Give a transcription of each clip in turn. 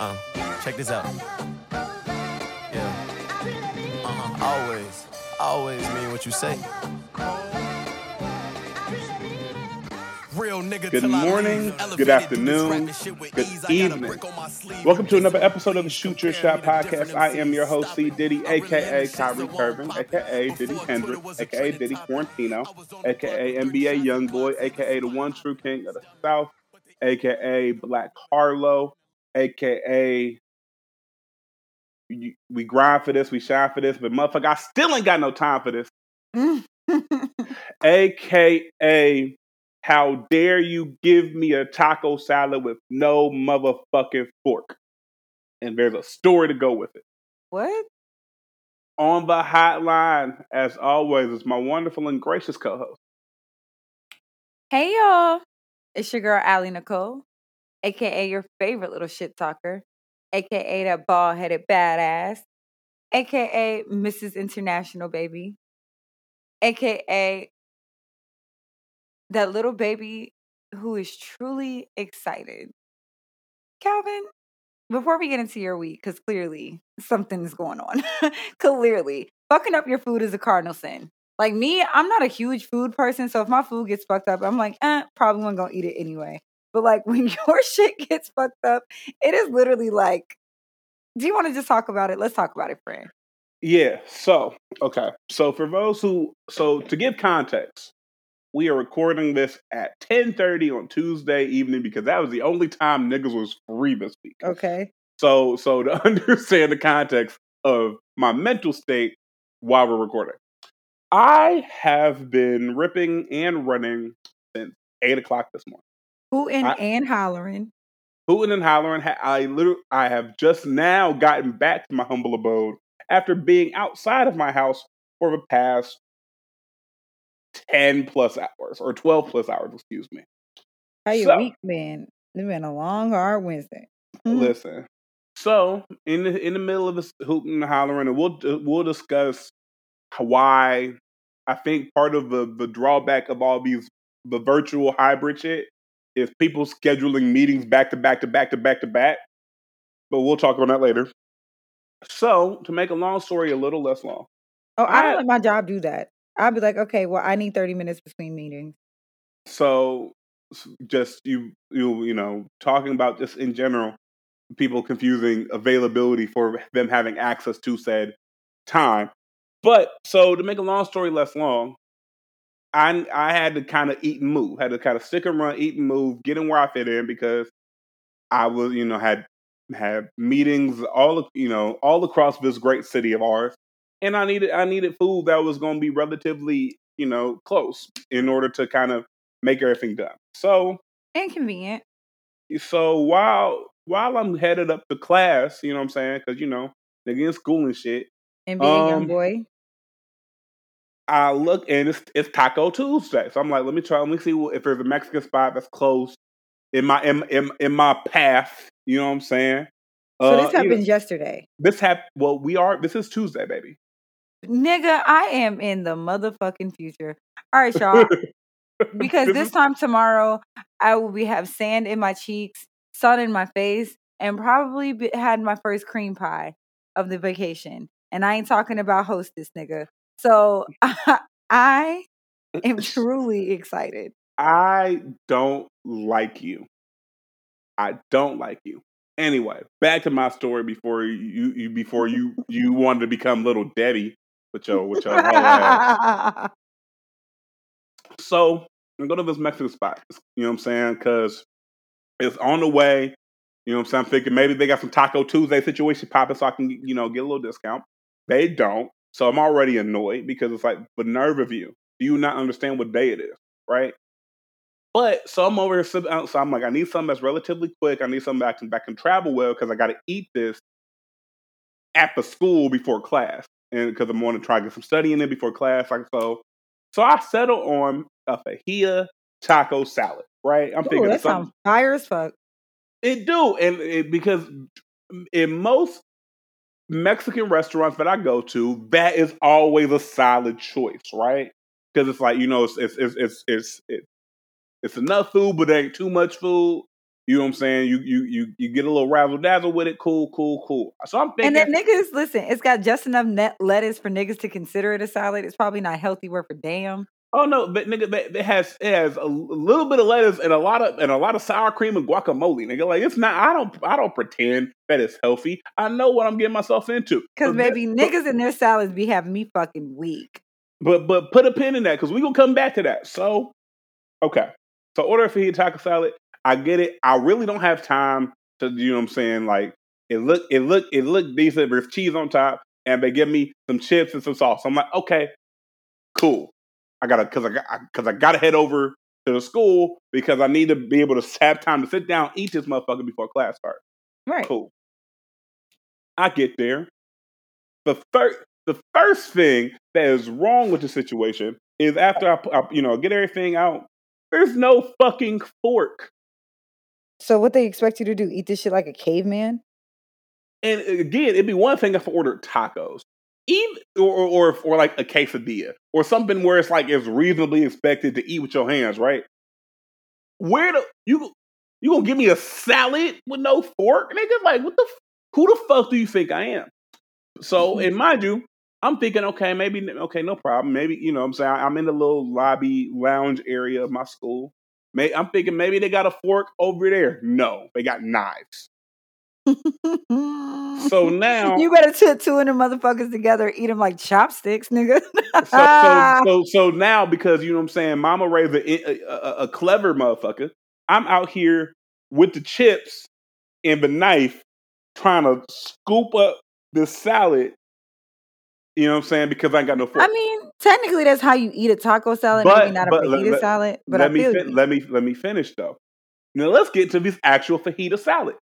Uh, check this out. Yeah. Uh-huh. Always, always mean what you say. Real nigga Good morning, good Elevated, do this afternoon, rapping shit with good ease. I got a evening. brick on my sleeve. Welcome to another episode of the Shoot Your Shot podcast. I am your host, C. Diddy, aka Kyrie Curvin, aka Diddy Before Kendrick, Twitter was a aka Diddy. Quarantino, I was on the aka NBA 30 Young Boy, aka the one true king of the South, aka Black Harlow, aka we grind for this, we shine for this, but motherfucker, I still ain't got no time for this. Mm. aka how dare you give me a taco salad with no motherfucking fork and there's a story to go with it what? on the hotline as always is my wonderful and gracious co-host Hey y'all. It's your girl Allie Nicole, aka your favorite little shit talker, aka that bald headed badass, aka Mrs. International Baby, aka that little baby who is truly excited. Calvin, before we get into your week, because clearly something is going on. clearly, fucking up your food is a cardinal sin. Like me, I'm not a huge food person, so if my food gets fucked up, I'm like, eh, probably wasn't gonna eat it anyway. But like when your shit gets fucked up, it is literally like, do you want to just talk about it? Let's talk about it, friend. yeah so okay so for those who so to give context we are recording this at 10.30 on tuesday evening because that was the only time niggas was free this week Okay. So, so to understand the context of my mental state while we're recording, I have been ripping and running since eight o'clock this morning. Hooting I- and hollering. Hooting and hollering. I literally, I have just now gotten back to my humble abode after being outside of my house for the past ten plus hours or twelve plus hours. Excuse me. How your So- week been? It's been a long, hard Wednesday. Mhm. Listen. So in the in the middle of this hooting and hollering, and we'll we'll discuss why I think part of the the drawback of all these the virtual hybrid shit is people scheduling meetings back to back to back to back to back. But we'll talk about that later. So to make a long story a little less long, Oh, I don't let my job do that. I'll be like, okay, well, I need 30 minutes between meetings. so just you you you know talking about just in general people confusing availability for them having access to said time but so to make a long story less long i i had to kind of eat and move had to kind of stick and run eat and move get in where i fit in because i was you know had had meetings all you know all across this great city of ours and i needed i needed food that was going to be relatively you know close in order to kind of make everything done. So Inconvenient. so while while I'm headed up to class, you know what I'm saying? Because you know, nigga in school and shit, And being a young Um, boy. I look and it's it's Taco Tuesday. So I'm like, let me try, let me see if there's a Mexican spot that's close in my in in, in my path. You know what I'm saying? So Uh, this you know, happened yesterday. this hap- Well, we are. This is Tuesday, baby. Nigga, I am in the motherfucking future. All right, y'all. because This this time tomorrow I will be have sand in my cheeks, sun in my face, and probably be, had my first cream pie of the vacation. And I ain't talking about hostess, nigga. So I uh, am truly excited. I don't like you. I don't like you. Anyway, back to my story before you, you before you you wanted to become little Debbie with your with your whole ass. So I'm go to this Mexican spot. You know what I'm saying? Because it's on the way. You know what I'm saying? I'm thinking maybe they got some Taco Tuesday situation popping, so I can you know get a little discount. They don't, so I'm already annoyed because it's like the nerve of you. Do you not understand what day it is, right? But so I'm over here sitting out. So I'm like, I need something that's relatively quick. I need something that I can, that can travel well because I got to eat this at the school before class, and because I'm want to try to get some studying in before class. Like so, so I settle on a fajita taco salad. Right? I'm Ooh, thinking that sounds fire as fuck. It do, and it, because in most Mexican restaurants that I go to, that is always a solid choice, right? Because it's like you know, it's it's it's it's it's, it's, it's enough food, but it ain't too much food. You know what I'm saying? You you you you get a little razzle dazzle with it. Cool, cool, cool. So I'm thinking. And then niggas, listen, it's got just enough net lettuce for niggas to consider it a salad. It's probably not healthy worth a damn. Oh no, but nigga, it has it has a little bit of lettuce and a lot of and a lot of sour cream and guacamole. Nigga, like it's not. I don't. I don't pretend that it's healthy. I know what I'm getting myself into. Because maybe niggas in their salads be having me fucking weak. But but put a pin in that because we gonna come back to that. So okay, so order a fajita taco salad. I get it. I really don't have time to. You know what I'm saying? Like it look it look it look decent. There's cheese on top, and they give me some chips and some sauce. I'm like, okay, cool. I gotta because I got because I gotta head over to the school because I need to be able to have time to sit down, eat this motherfucker before class starts. Right. Cool. I get there. The first the first thing that is wrong with the situation is after I, I you know get everything out, there's no fucking fork. So what they expect you to do? Eat this shit like a caveman? And again, it'd be one thing if I ordered tacos even or, or or like a quesadilla or something where it's like it's reasonably expected to eat with your hands, right? Where the you you gonna give me a salad with no fork, nigga? Like what the who the fuck do you think I am? So, mm-hmm. and mind you, I'm thinking, okay, maybe okay, no problem. Maybe you know, what I'm saying I'm in the little lobby lounge area of my school. May, I'm thinking maybe they got a fork over there. No, they got knives so now you better put two of them motherfuckers together, eat them like chopsticks, nigga. so, so, so, so, now because you know what I'm saying, Mama raised a, a, a, clever motherfucker. I'm out here with the chips and the knife, trying to scoop up the salad. You know what I'm saying? Because I ain't got no fork. I mean, technically, that's how you eat a taco salad, but, maybe not a fajita let, salad. But let I me fin- let me let me finish though. Now let's get to this actual fajita salad.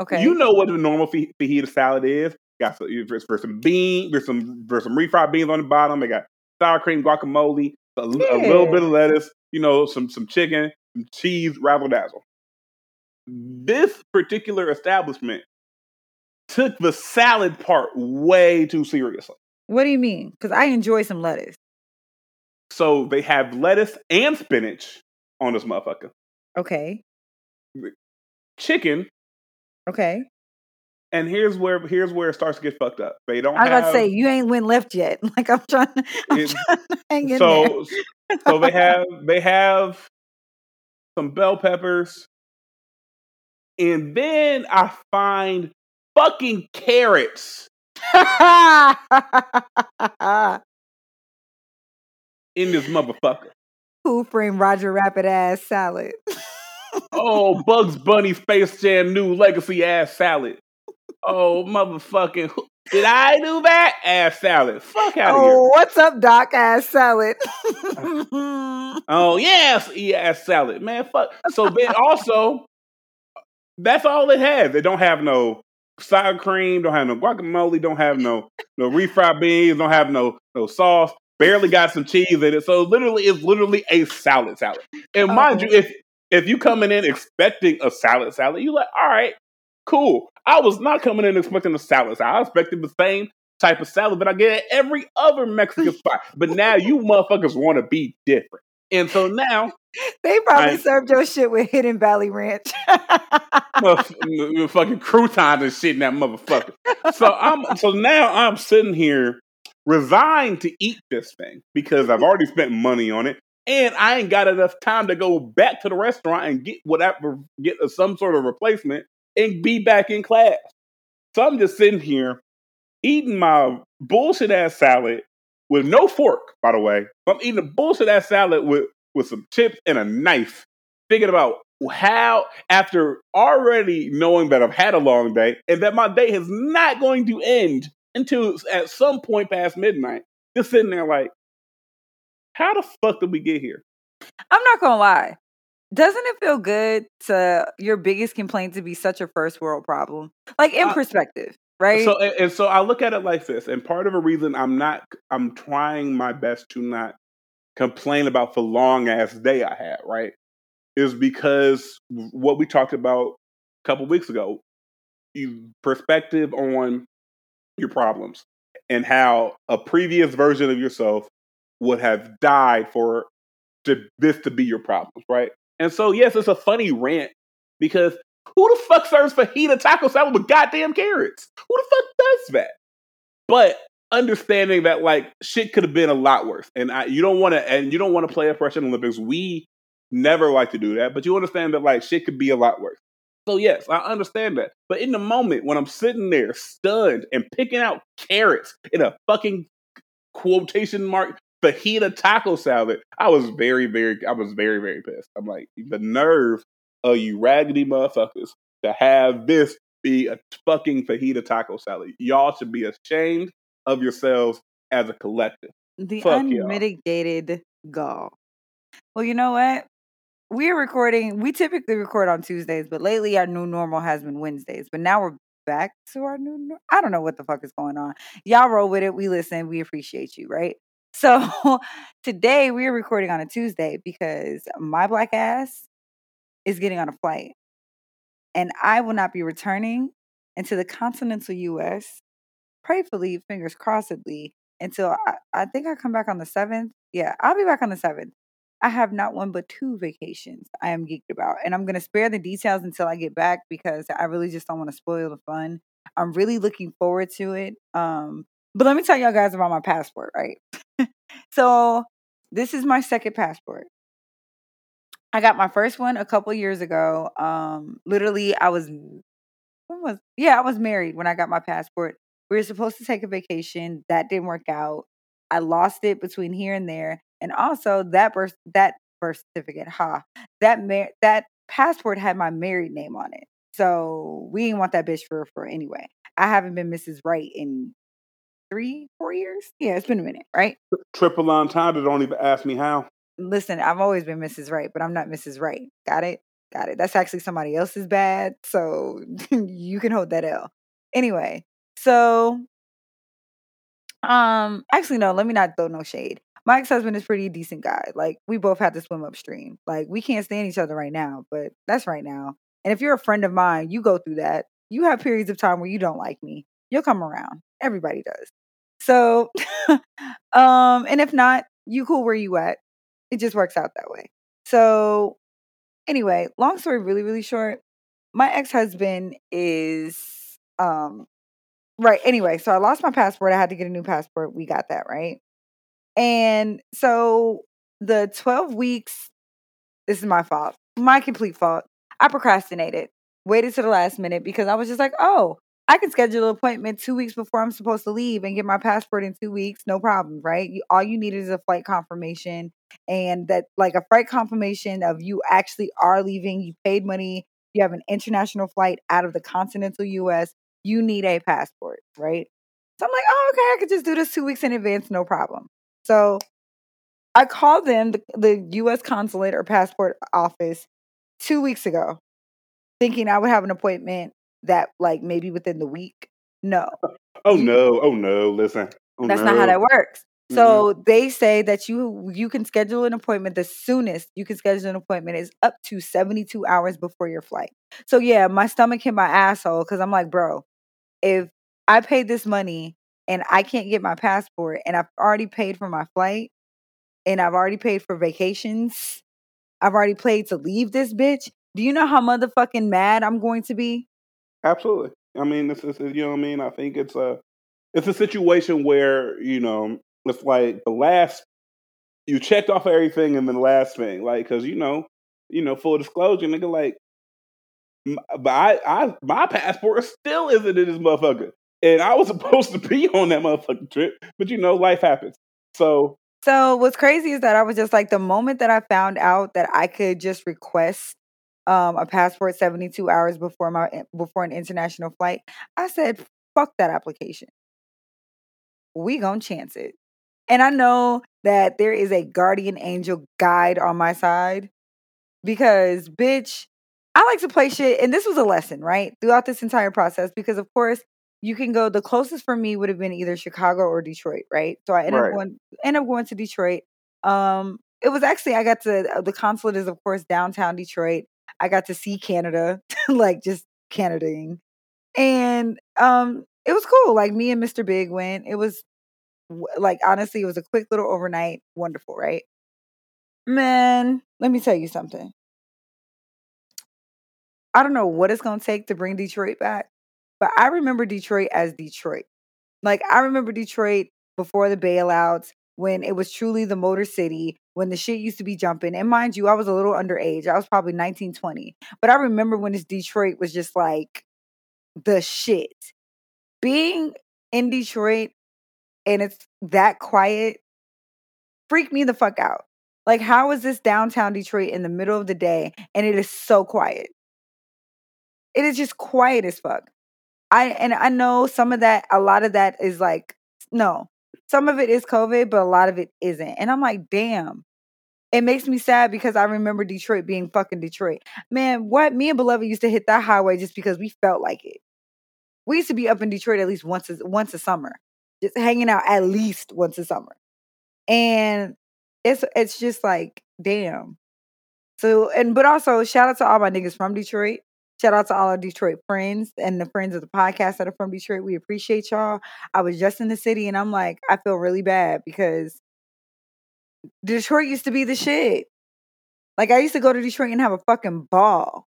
Okay. You know what a normal fajita salad is. Got some, for some bean, there's some there's some refried beans on the bottom. They got sour cream, guacamole, a, yeah. a little bit of lettuce, you know, some some chicken, some cheese, razzle dazzle. This particular establishment took the salad part way too seriously. What do you mean? Because I enjoy some lettuce. So they have lettuce and spinach on this motherfucker. Okay. Chicken Okay. And here's where here's where it starts to get fucked up. They don't. I was have, about to say you ain't went left yet. Like I'm trying. I'm it, trying to hang in so there. so they have they have some bell peppers, and then I find fucking carrots in this motherfucker. Who framed Roger Rabbit ass salad? oh, Bugs Bunny Space Jam new legacy ass salad. Oh, motherfucking. Did I do that? Ass salad. Fuck out of oh, here. what's up, Doc? Ass salad. oh, yes, e ass salad. Man, fuck. So then also, that's all it has. They don't have no sour cream, don't have no guacamole, don't have no no refried beans, don't have no no sauce. Barely got some cheese in it. So literally, it's literally a salad salad. And oh, mind Oh. you, if if you coming in expecting a salad salad, you like, all right, cool. I was not coming in expecting a salad salad. I expected the same type of salad that I get at every other Mexican spot. But now you motherfuckers want to be different. And so now, they probably I- served your shit with Hidden Valley Ranch. fucking croutons and shit in that motherfucker. So I'm so now I'm sitting here resigned to eat this thing because I've already spent money on it. And I ain't got enough time to go back to the restaurant and get whatever, get some sort of replacement and be back in class. So I'm just sitting here eating my bullshit ass salad with no fork, by the way. I'm eating a bullshit ass salad with, with some chips and a knife, thinking about how, after already knowing that I've had a long day and that my day is not going to end until at some point past midnight, just sitting there like, how the fuck did we get here? I'm not gonna lie. Doesn't it feel good to your biggest complaint to be such a first world problem? Like in Uh, perspective, right? So and, and so I look at it like this, and part of a reason I'm not, I'm trying my best to not complain about the long ass day I had, right, is because what we talked about a couple weeks ago, you perspective on your problems and how a previous version of yourself would have died for to, this to be your problems, right? And so, yes, it's a funny rant because who the fuck serves fajita taco salad with goddamn carrots? Who the fuck does that? But understanding that like shit could have been a lot worse, and I, you don't want to, and you don't want to play oppression Olympics. We never like to do that, but you understand that like shit could be a lot worse. So yes, I understand that. But in the moment when I'm sitting there stunned and picking out carrots in a fucking quotation mark fajita taco salad, I was very, very, I was very, very pissed. I'm like, the nerve of you raggedy motherfuckers to have this be a fucking fajita taco salad. Y'all should be ashamed of yourselves as a collective. The Fuck y'all. unmitigated gall. Well, you know what? We're recording. We typically record on Tuesdays, but lately our new normal has been Wednesdays. But now we're back to our new. I don't know what the fuck is going on. Y'all roll with it. We listen. We appreciate you, right? So today we're recording on a Tuesday because my black ass is getting on a flight, and I will not be returning into the continental U.S. Prayfully, fingers crossedly, until I, I think I come back on the seventh. Yeah, I'll be back on the seventh. I have not one but two vacations I am geeked about. And I'm going to spare the details until I get back because I really just don't want to spoil the fun. I'm really looking forward to it. Um, but let me tell y'all guys about my passport, right? So, this is my second passport. I got my first one a couple years ago. Um, literally, I was, was, yeah, I was married when I got my passport. We were supposed to take a vacation. That didn't work out. I lost it between here and there, and also that birth that birth certificate, ha, that mar- that passport had my married name on it. So we didn't want that bitch for for anyway. I haven't been Mrs. Wright in three, four years. Yeah, it's been a minute, right? Triple entendre. Don't even ask me how. Listen, I've always been Mrs. Right, but I'm not Mrs. Right. Got it? Got it. That's actually somebody else's bad. So you can hold that L. Anyway, so um actually no, let me not throw no shade. My ex-husband is pretty decent guy. Like we both had to swim upstream. Like we can't stand each other right now, but that's right now. And if you're a friend of mine, you go through that. You have periods of time where you don't like me. You'll come around. Everybody does. So um and if not, you cool where you at. It just works out that way. So anyway, long story really really short, my ex-husband is um right anyway, so I lost my passport. I had to get a new passport. We got that, right? And so the 12 weeks this is my fault. My complete fault. I procrastinated. Waited to the last minute because I was just like, "Oh, I can schedule an appointment 2 weeks before I'm supposed to leave and get my passport in 2 weeks, no problem, right? You, all you need is a flight confirmation and that like a flight confirmation of you actually are leaving, you paid money, you have an international flight out of the continental US, you need a passport, right? So I'm like, oh, okay, I could just do this two weeks in advance, no problem. So I called them, the, the US consulate or passport office, two weeks ago, thinking I would have an appointment that like maybe within the week. No, Oh no. Oh no. Listen. Oh, that's not how that no. works. Mhm. So they say that you you can schedule an appointment. The soonest you can schedule an appointment is up to 72 hours before your flight. So yeah, my stomach hit my asshole because I'm like, bro, if I paid this money and I can't get my passport and I've already paid for my flight and I've already paid for vacations, I've already paid to leave this bitch. Do you know how motherfucking mad I'm going to be? Absolutely. I mean, this is you know what I mean. I think it's a it's a situation where you know it's like the last you checked off everything and then the last thing, like because you know you know full disclosure, nigga, like. But I, I, my passport still isn't in this motherfucker, and I was supposed to be on that motherfucking trip. But you know, life happens. So So what's crazy is that I was just like the moment that I found out that I could just request um, a passport 72 hours before my eh, before an international flight, I said, "Fuck that application. We gonna chance it." And I know that there is a guardian angel guide on my side because, bitch, I like to play shit, and this was a lesson, right, throughout this entire process. Because of course, you can go. The closest for me would have been either Chicago or Detroit, right? So I ended Right. up going end up going to Detroit. Um, it was actually I got to uh, the consulate is of course downtown Detroit. I got to see Canada, like just Canadaing, and um, it was cool. Like me and Mr. Big went. It was like honestly, it was a quick little overnight, wonderful, right? Man, let me tell you something. I don't know what it's gonna take to bring Detroit back, but I remember Detroit as Detroit. Like I remember Detroit before the bailouts, when it was truly the Motor City, when the shit used to be jumping. And mind you, I was a little underage. I was probably 19, 20. But I remember when this Detroit was just like the shit. Being in Detroit and it's that quiet freaked me the fuck out. Like, how is this downtown Detroit in the middle of the day and it is so quiet? It is just quiet as fuck. I and I know some of that, a lot of that is like, no, some of it is COVID, but a lot of it isn't. And I'm like, damn. It makes me sad because I remember Detroit being fucking Detroit. Man, what me and Beloved used to hit that highway just because we felt like it. We used to be up in Detroit at least once a, once a summer, just hanging out at least once a summer. And it's it's just like, damn. So and but also shout out to all my niggas from Detroit. Shout out to all our Detroit friends and the friends of the podcast that are from Detroit. We appreciate y'all. I was just in the city and I'm like, I feel really bad because Detroit used to be the shit. Like I used to go to Detroit and have a fucking ball.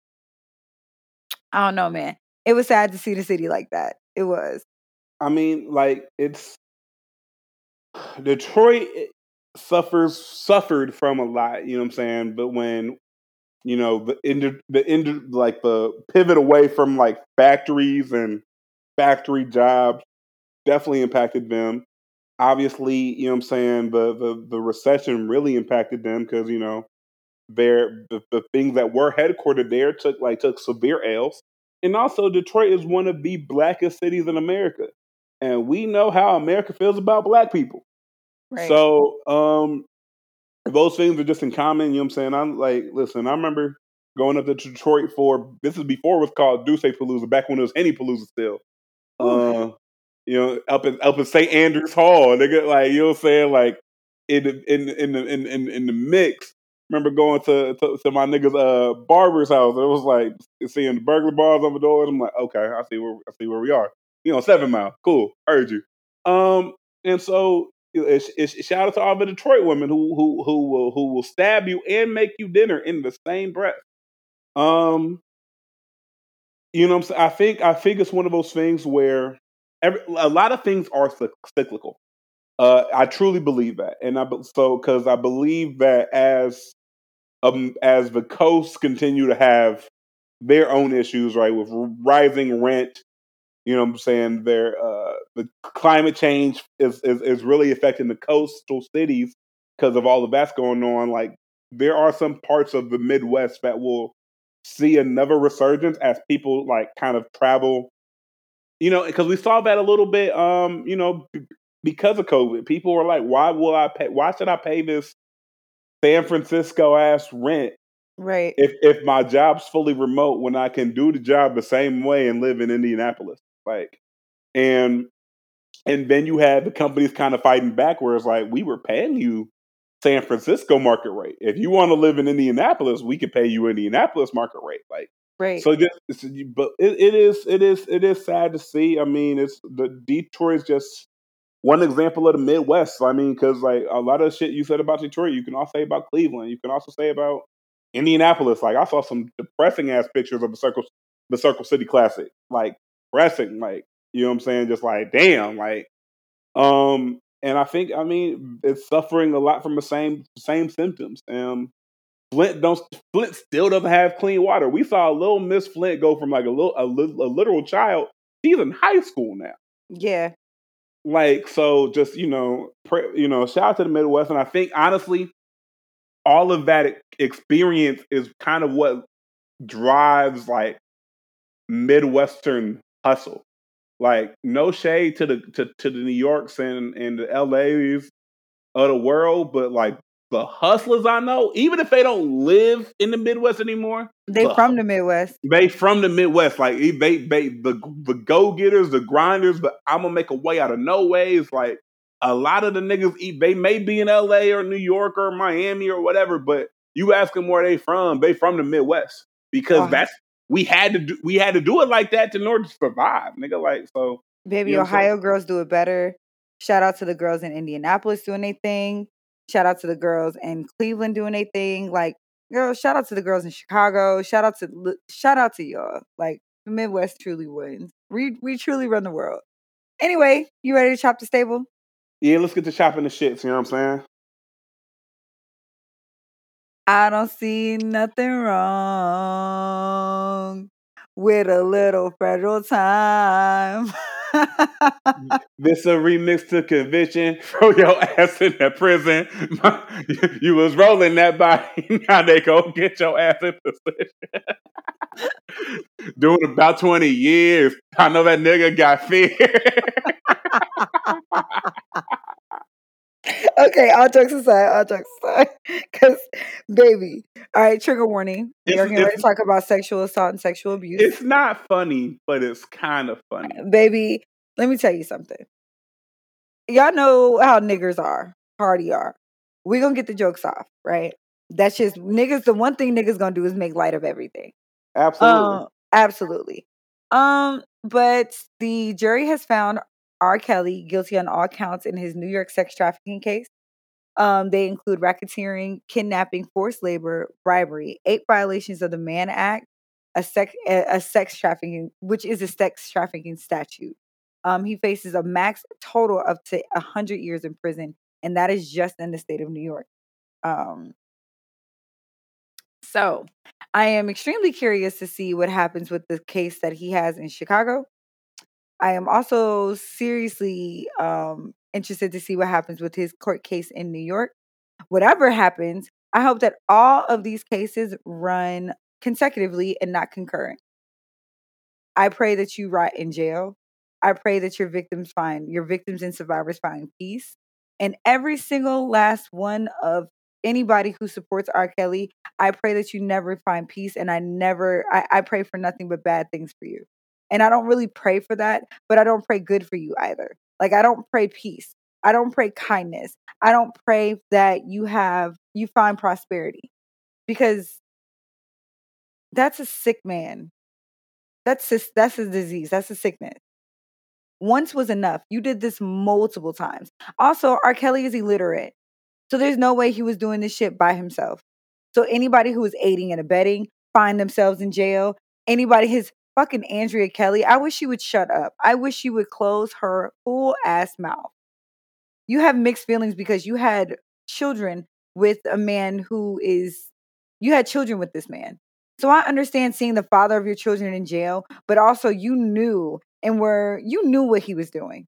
I don't know, man. It was sad to see the city like that. It was. I mean, like it's Detroit suffers suffered from a lot, you know what I'm saying? But when you know the end the end like the pivot away from like factories and factory jobs definitely impacted them obviously you know what i'm saying the the, the recession really impacted them because you know their the, the things that were headquartered there took like took severe L's. And also Detroit is one of the blackest cities in America. And we know how America feels about black people. Right. So um those things are just in common. You know what I'm saying? I'm like, listen, I remember going up to Detroit for this is before it was called Duce Palooza, back when it was any Palooza still. Uh, you know, up in up in St. Andrews Hall. Get like, you know what I'm saying? Like in the in in the in, in, in the mix. Remember going to, to, to my nigga's uh barber's house. It was like seeing the burglar bars on the doors. I'm like, okay, I see where I see where we are. You know, seven mile. Cool. Heard you. Um, and so it's, it's, shout out to all the Detroit women who who who will who will stab you and make you dinner in the same breath. Um, you know, I'm saying I think I think it's one of those things where every, a lot of things are cyclical. Uh, I truly believe that, and I so because I believe that as um as the coasts continue to have their own issues, right, with rising rent, you know what I'm saying? There, uh, the climate change is, is, is really affecting the coastal cities because of all of that's going on. Like, there are some parts of the Midwest that will see another resurgence as people like kind of travel. You know, because we saw that a little bit. Um, you know, b- because of COVID, people were like, "Why will I pay? Why should I pay this San Francisco ass rent Right. if if my job's fully remote when I can do the job the same way and live in Indianapolis. Like, and and then you have the companies kind of fighting back, where it's like we were paying you San Francisco market rate. If you want to live in Indianapolis, we could pay you Indianapolis market rate. Like, right. So just, but it, it is, it is, it is sad to see. I mean, it's the Detroit is just one example of the Midwest. I mean, because like a lot of shit you said about Detroit, you can also say about Cleveland. You can also say about Indianapolis. Like I saw some depressing ass pictures of the Circle, the Circle City Classic. Like depressing. Like, you know what I'm saying? Just like, damn, like, um, and I think, I mean, it's suffering a lot from the same same symptoms. Um, Flint don't Flint still doesn't have clean water. We saw a little Miss Flint go from like a little a, a literal child. She's in high school now. Yeah. Like so, just you know, pray, you know, shout out to the Midwest, and I think honestly, all of that experience is kind of what drives like Midwestern hustle. Like no shade to the to, to the New Yorks and, and the LAs of the world, but like the hustlers I know, even if they don't live in the Midwest anymore, they the, from the Midwest. They from the Midwest. Like they they the the go getters, the grinders, but I'm gonna make a way out of no ways. Like a lot of the niggas, they may be in LA or New York or Miami or whatever, but you ask them where they from, they from the Midwest because that's we had to do we had to do it like that in order to survive, nigga. Like so, baby, you know Ohio girls do it better. Shout out to the girls in Indianapolis doing their thing. Shout out to the girls in Cleveland doing their thing. Like girl, shout out to the girls in Chicago. Shout out to shout out to y'all. Like the Midwest truly wins. We we truly run the world. Anyway, you ready to chop the stable? Yeah, let's get to chopping the shits. You know what I'm saying? I don't see nothing wrong with a little federal time. this a remix to conviction. Throw your ass in that prison. you was rolling that body. Now they go get your ass in position. Doing about 20 years. I know that nigga got fear okay, all jokes aside, all jokes aside. Because, baby, all right, trigger warning. We're going to talk about sexual assault and sexual abuse. It's not funny, but it's kind of funny. Baby, let me tell you something. Y'all know how niggers are, hardy are. We're going to get the jokes off, right? That's just niggas. The one thing niggas going to do is make light of everything. Absolutely. Um, absolutely. Um, but the jury has found R. Kelly guilty on all counts in his New York sex trafficking case. Um, they include racketeering, kidnapping, forced labor, bribery, eight violations of the Mann Act, a sex a sex trafficking, which is a sex trafficking statute. Um, he faces a max total up to hundred years in prison, and that is just in the state of New York. Um, so, I am extremely curious to see what happens with the case that he has in Chicago. I am also seriously um, interested to see what happens with his court case in New York. Whatever happens, I hope that all of these cases run consecutively and not concurrent. I pray that you rot in jail. I pray that your victims find your victims and survivors find peace. And every single last one of anybody who supports R. Kelly, I pray that you never find peace. And I never, I, I pray for nothing but bad things for you. And I don't really pray for that, but I don't pray good for you either. Like I don't pray peace. I don't pray kindness. I don't pray that you have you find prosperity. Because that's a sick man. That's a, that's a disease. That's a sickness. Once was enough. You did this multiple times. Also, R. Kelly is illiterate. So there's no way he was doing this shit by himself. So anybody who is aiding and abetting find themselves in jail. Anybody his fucking Andrea Kelly, I wish she would shut up. I wish she would close her full ass mouth. You have mixed feelings because you had children with a man who is, you had children with this man. So I understand seeing the father of your children in jail, but also you knew and were, you knew what he was doing.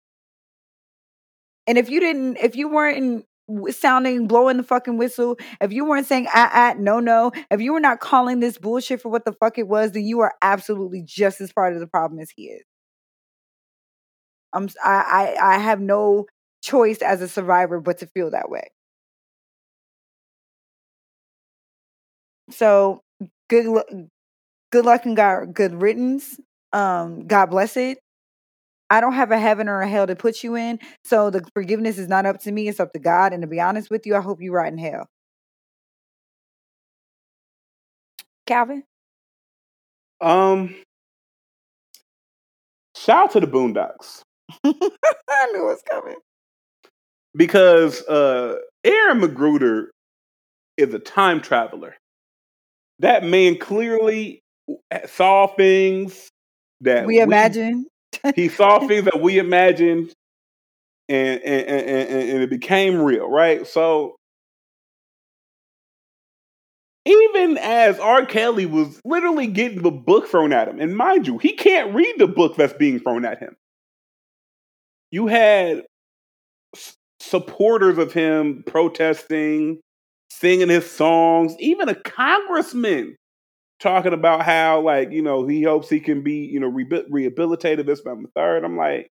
And if you didn't, if you weren't sounding blowing the fucking whistle, if you weren't saying ah ah no no, if you were not calling this bullshit for what the fuck it was, then you are absolutely just as part of the problem as he is. I'm I I, I have no choice as a survivor but to feel that way. So good good luck and God good riddance. Um, God bless it. I don't have a heaven or a hell to put you in. So the forgiveness is not up to me, it's up to God. And to be honest with you, I hope you're right in hell. Calvin? Um shout out to the Boondocks. I knew it was coming. Because uh Aaron McGruder is a time traveler. That man clearly saw things that we imagine he saw things that we imagined and, and, and, and, it became real, right? So even as R. Kelly was literally getting the book thrown at him, and mind you, he can't read the book that's being thrown at him. You had supporters of him protesting, singing his songs, even a congressman talking about how like you know he hopes he can be you know re- rehabilitated this from the third. I'm like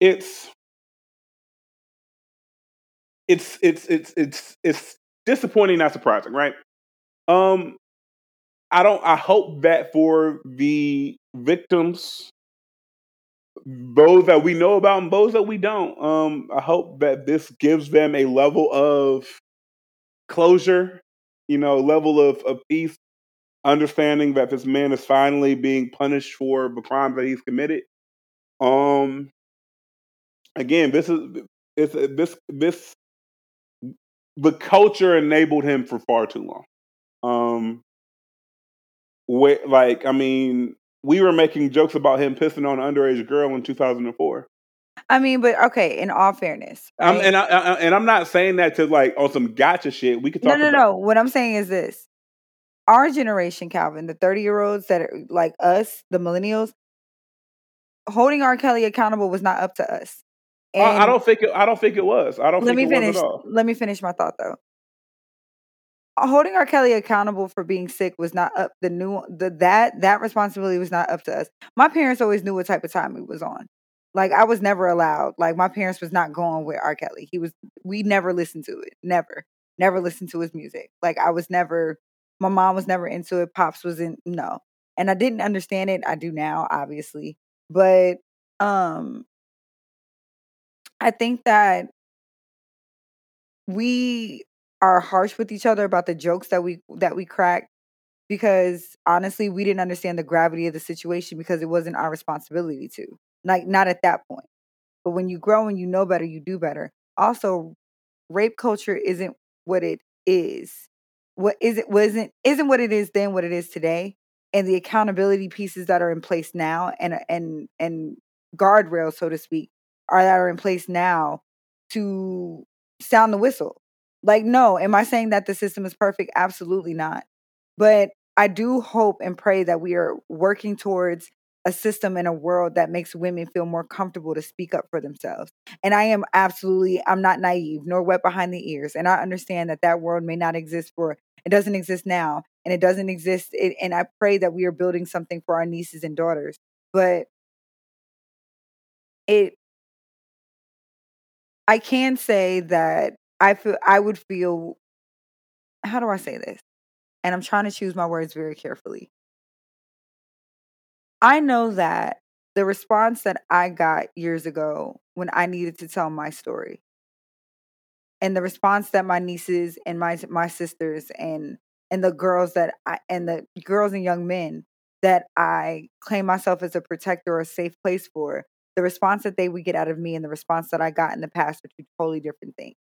it's it's it's it's it's it's disappointing not surprising right? Um i don't i hope that for the victims those that we know about and those that we don't um i hope that this gives them a level of closure you know level of, of peace understanding that this man is finally being punished for the crimes that he's committed. Um, again, this is it's this this the culture enabled him for far too long. Um, where, like, I mean, we were making jokes about him pissing on an underage girl in 2004. I mean, but okay. In all fairness, I'm, and I, I and I'm not saying that to like on some gotcha shit. We could talk. no, no, about, no. What I'm saying is this: our generation, Calvin, the 30 year olds that are like us, the millennials, holding R. Kelly accountable was not up to us. I, I don't think it. I don't think it was. I don't let think me it finish. was at all. Let me finish my thought though. Holding R. Kelly accountable for being sick was not up the new the that that responsibility was not up to us. My parents always knew what type of time he was on. Like I was never allowed. Like my parents was not going with R. Kelly. He was we never listened to it. Never. Never listened to his music. Like I was never my mom was never into it. Pops was in no. And I didn't understand it. I do now, obviously. But um I think that we are harsh with each other about the jokes that we that we crack because honestly we didn't understand the gravity of the situation because it wasn't our responsibility to like not at that point but when you grow and you know better you do better also rape culture isn't what it is what is it wasn't isn't what it is then what it is today and the accountability pieces that are in place now and and and guardrails so to speak are that are in place now to sound the whistle. Like no am i saying that the system is perfect? Absolutely not. But i do hope and pray that we are working towards a system in a world that makes women feel more comfortable to speak up for themselves. And i am absolutely i'm not naive nor wet behind the ears and i understand that that world may not exist for it doesn't exist now and it doesn't exist it, and i pray that we are building something for our nieces and daughters but it i can say that i feel i would feel how do i say this? And i'm trying to choose my words very carefully i know that the response that i got years ago when i needed to tell my story and the response that my nieces and my my sisters and and the girls that I and the girls and young men that I claim myself as a protector or a safe place for, the response that they would get out of me and the response that I got in the past are two totally different things.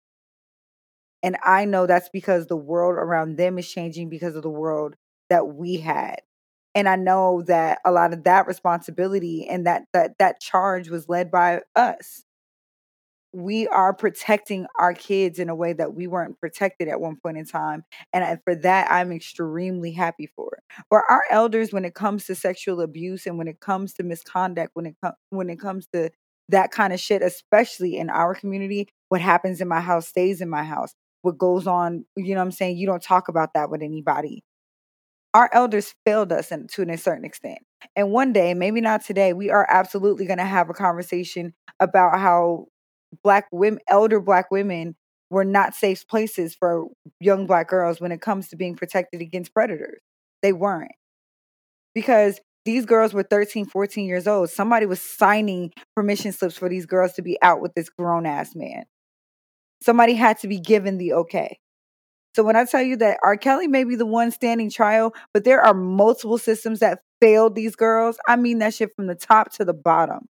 And I know that's because the world around them is changing because of the world that we had. And I know that a lot of that responsibility and that that that charge was led by us we are protecting our kids in a way that we weren't protected at one point in time. And for that, I'm extremely happy for. For our elders, when it comes to sexual abuse and when it comes to misconduct, when it com- when it comes to that kind of shit, especially in our community, what happens in my house stays in my house. What goes on, you know what I'm saying? You don't talk about that with anybody. Our elders failed us in, to a certain extent. And one day, maybe not today, we are absolutely going to have a conversation about how black women elder black women were not safe places for young black girls when it comes to being protected against predators. They weren't. Because these girls were 13 14 years old somebody was signing permission slips for these girls to be out with this grown ass man. Somebody had to be given the okay so when i tell you that r kelly may be the one standing trial but there are multiple systems that failed these girls i mean that shit from the top to the bottom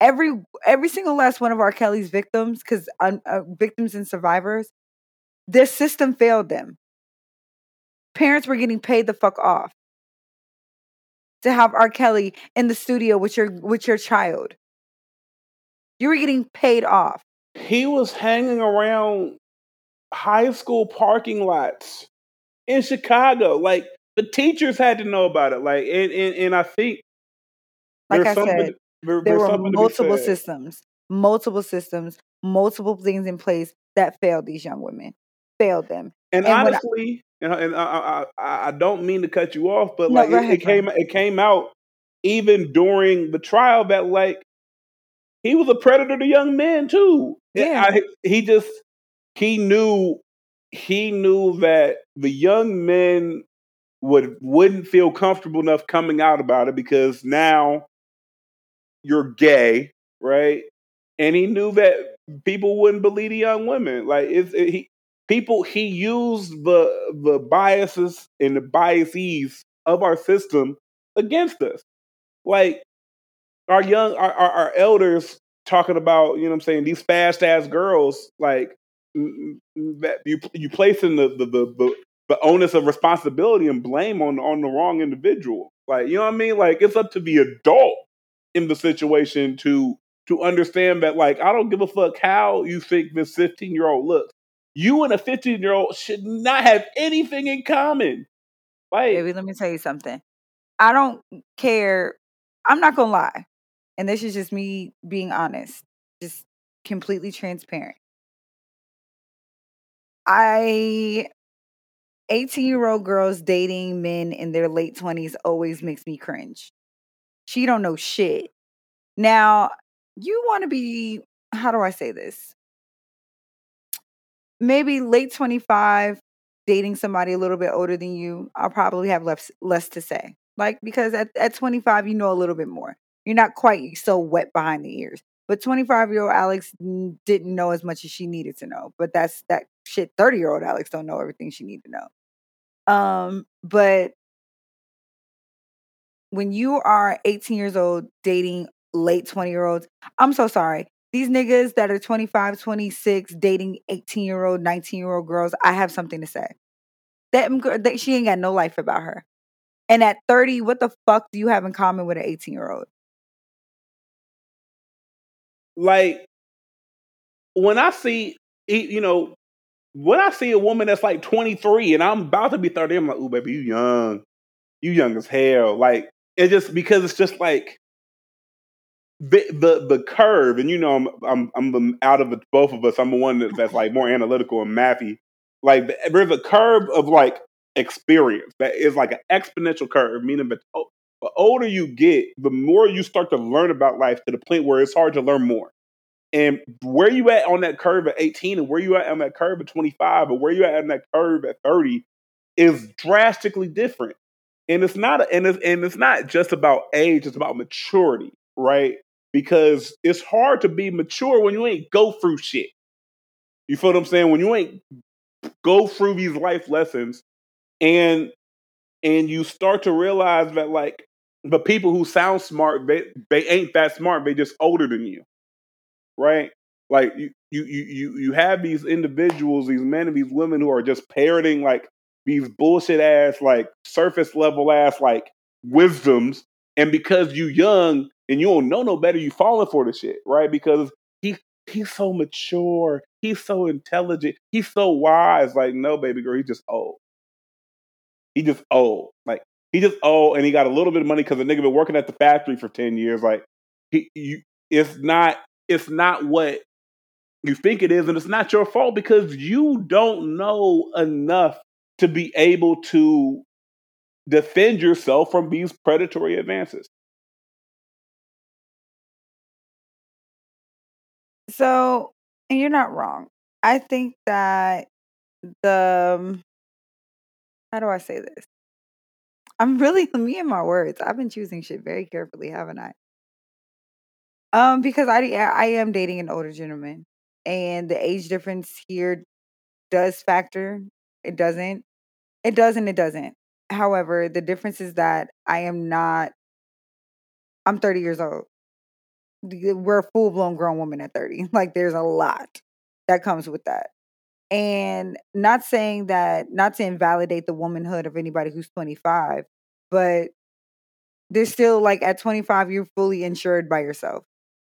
every every single last one of R. Kelly's victims, because uh, victims and survivors, this system failed them. Parents were getting paid the fuck off to have R. Kelly in the studio with your with your child. You were getting paid off. He was hanging around high school parking lots in Chicago. Like the teachers had to know about it. Like and and, and I think Like I said, there, there there's were something to be multiple systems, multiple systems, multiple things in place that failed these young women, failed them. And, And when I- honestly, and, and I, I, I don't mean to cut you off, but No, like it, it came it came out even during the trial that like he was a predator to young men too. Yeah. I, he just he knew he knew that the young men would wouldn't feel comfortable enough coming out about it because now you're gay, right? And he knew that people wouldn't believe the young women. Like it's it, he people he used the the biases and the biases of our system against us. Like our young our, our, our elders talking about, you know what I'm saying, these fast ass girls, like that you you place in the the, the the the onus of responsibility and blame on on the wrong individual. Like, you know what I mean? Like it's up to the adult in the situation to to understand that like I don't give a fuck how you think this 15 year old looks. You and a 15 year old should not have anything in common. Like, Baby, let me tell you something. I don't care. I'm not gonna lie. And this is just me being honest, just completely transparent. I 18 year old girls dating men in their late 20s always makes me cringe. She don't know shit. Now, you want to be, how do I say this? Maybe late 25, dating somebody a little bit older than you, I'll probably have less less to say. Like because at, at 25, you know a little bit more. You're not quite so wet behind the ears. But 25 year old Alex didn't know as much as she needed to know. But that's that shit. 30 year old Alex don't know everything she need to know. Um, but when you are 18 years old dating late 20 year olds, I'm so sorry. These niggas that are 25, 26, dating 18 year old, 19 year old girls, I have something to say. That, that she ain't got no life about her. And at 30, what the fuck do you have in common with an 18 year old? Like when I see, you know, when I see a woman that's like 23 and I'm about to be 30, I'm like, ooh, baby, you young. You young as hell. Like, it just because it's just like the the, the curve, and you know, I'm I'm I'm out of the, both of us. I'm the one that, that's like more analytical and mathy. Like, there's a curve of like experience that is like an exponential curve, meaning oh, the older you get, the more you start to learn about life to the point where it's hard to learn more. And where you at on that curve at 18 and where you at on that curve at 25 or where you at on that curve at 30 is drastically different. And it's not and it's, and it's not just about age, it's about maturity, right? Because it's hard to be mature when you ain't go through shit. You feel what I'm saying? When you ain't go through these life lessons and and you start to realize that like the people who sound smart, they, they ain't that smart, they just older than you right? Like you, you, you, you have these individuals, these men and these women who are just parroting like these bullshit ass, like surface level ass, like wisdoms, and because you young and you don't know no better, you falling for the shit, right? Because he he's so mature, he's so intelligent, he's so wise. Like, no, baby girl, he's just old. He just old. Like he just old, and he got a little bit of money because the nigga been working at the factory for ten years. Like he, you, it's not it's not what you think it is, and it's not your fault because you don't know enough to be able to defend yourself from these predatory advances. So, and you're not wrong. I think that the um, how do I say this? I'm really me and my words. I've been choosing shit very carefully, haven't I? Um, because I I am dating an older gentleman, and the age difference here does factor. It doesn't. It does and it doesn't. However, the difference is that I am not. I'm 30 years old. We're a full blown grown woman at 30. Like there's a lot that comes with that. And not saying that, not to invalidate the womanhood of anybody who's 25, but there's still like at 25, you're fully insured by yourself.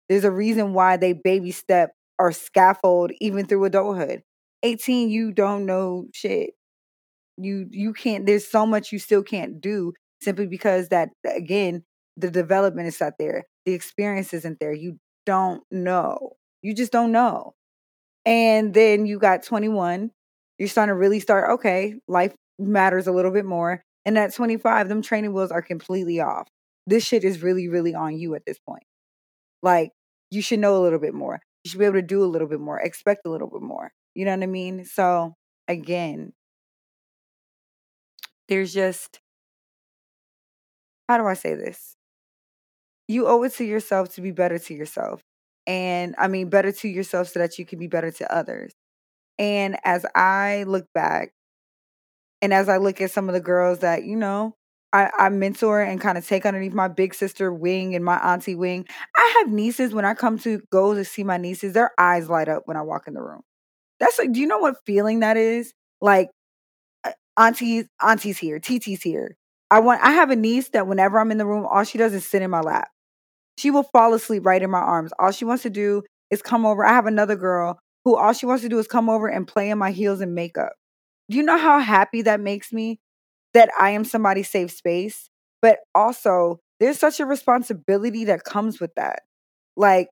There's a reason why they baby step or scaffold even through adulthood. 18, you don't know shit. You you can't there's so much you still can't do simply because that again, the development is not there. The experience isn't there. You don't know. You just don't know. And then you got 21. You're starting to really start, okay, life matters a little bit more. And at 25, them training wheels are completely off. This shit is really, really on you at this point. Like, you should know a little bit more. You should be able to do a little bit more, expect a little bit more. You know what I mean? So, again, there's just, how do I say this? You owe it to yourself to be better to yourself. And I mean, better to yourself so that you can be better to others. And as I look back, and as I look at some of the girls that, you know, I, I mentor and kind of take underneath my big sister wing and my auntie wing. I have nieces when I come to go to see my nieces, their eyes light up when I walk in the room. That's like, do you know what feeling that is? Like, uh, Auntie's auntie's here, TT's here. I want I have a niece that whenever I'm in the room, all she does is sit in my lap. She will fall asleep right in my arms. All she wants to do is come over. I have another girl who all she wants to do is come over and play in my heels and makeup. Do you know how happy that makes me that I am somebody's safe space? But also, there's such a responsibility that comes with that. Like,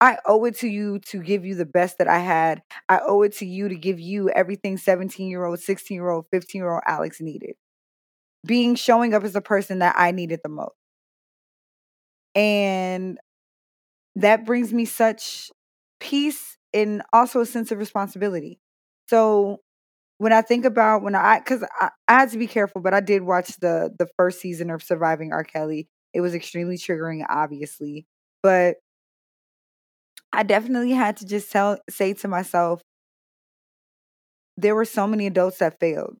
I owe it to you to give you the best that I had. I owe it to you to give you everything 17 year old, 16 year old, 15 year old Alex needed. Being showing up as the person that I needed the most. And that brings me such peace and also a sense of responsibility. So when I think about when I, because I, I, had to be careful, but I did watch the the first season of Surviving R. Kelly. It was extremely triggering, obviously, but I definitely had to just tell say to myself, there were so many adults that failed.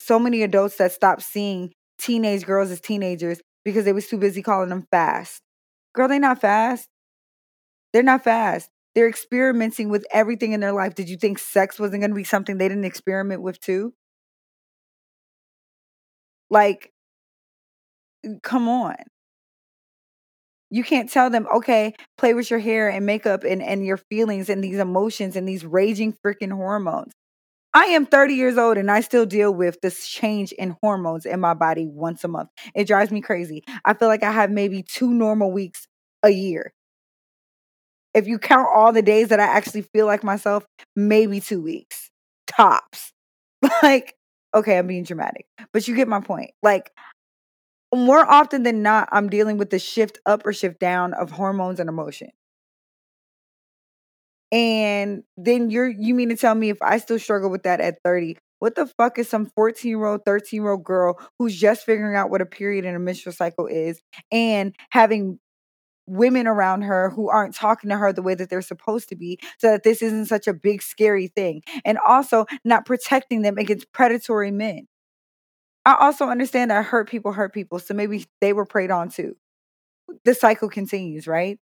So many adults that stopped seeing teenage girls as teenagers because they was too busy calling them fast. Girl, they not fast. They're not fast. They're experimenting with everything in their life. Did you think sex wasn't going to be something they didn't experiment with too? Like, come on. You can't tell them, okay, play with your hair and makeup and, and your feelings and these emotions and these raging freaking hormones. I am 30 years old and I still deal with this change in hormones in my body once a month. It drives me crazy. I feel like I have maybe two normal weeks a year. If you count all the days that I actually feel like myself, maybe two weeks tops. like, okay, I'm being dramatic, but you get my point. Like, more often than not, I'm dealing with the shift up or shift down of hormones and emotion. And then you're you mean to tell me if I still struggle with that at 30, what the fuck is some 14 year old, 13 year old girl who's just figuring out what a period and a menstrual cycle is and having women around her who aren't talking to her the way that they're supposed to be so that this isn't such a big scary thing and also not protecting them against predatory men. I also understand that hurt people hurt people so maybe they were preyed on too. The cycle continues right?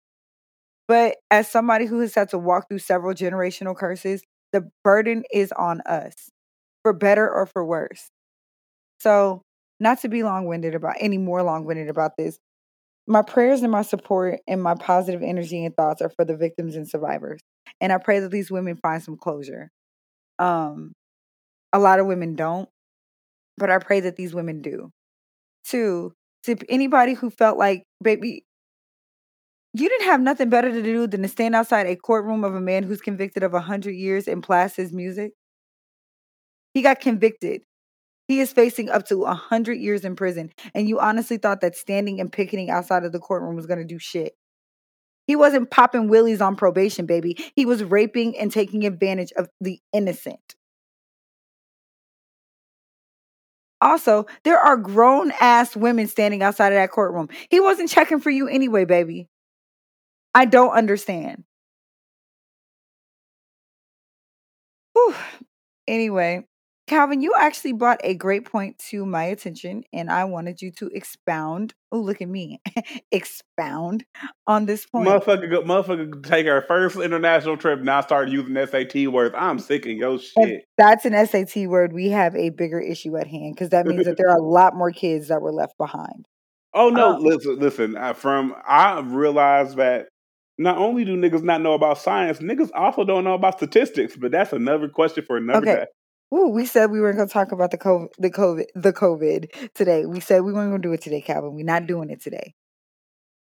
But as somebody who has had to walk through several generational curses, the burden is on us, for better or for worse. So, not to be long winded about any more long winded about this, my prayers and my support and my positive energy and thoughts are for the victims and survivors. And I pray that these women find some closure. Um, a lot of women don't, but I pray that these women do. Two, to anybody who felt like, baby, you didn't have nothing better to do than to stand outside a courtroom of a man who's convicted of 100 years and blast his music. He got convicted. He is facing up to 100 years in prison. And you honestly thought that standing and picketing outside of the courtroom was going to do shit. He wasn't popping willies on probation, baby. He was raping and taking advantage of the innocent. Also, there are grown ass women standing outside of that courtroom. He wasn't checking for you anyway, baby. I don't understand. Whew. Anyway, Calvin, you actually brought a great point to my attention, and I wanted you to expound. Oh, look at me, expound on this point. Motherfucker, go, motherfucker, take our first international trip. Now start using SAT words. I'm sick of your shit. If that's an SAT word. We have a bigger issue at hand because that means that there are a lot more kids that were left behind. Oh no! Um, listen, listen. Uh, from I realized that not only do niggas not know about science, niggas also don't know about statistics. But that's another question for another okay. day. Ooh, we said we weren't going to talk about the COVID, the COVID, the COVID today. We said we weren't going to do it today, Calvin. We're not doing it today.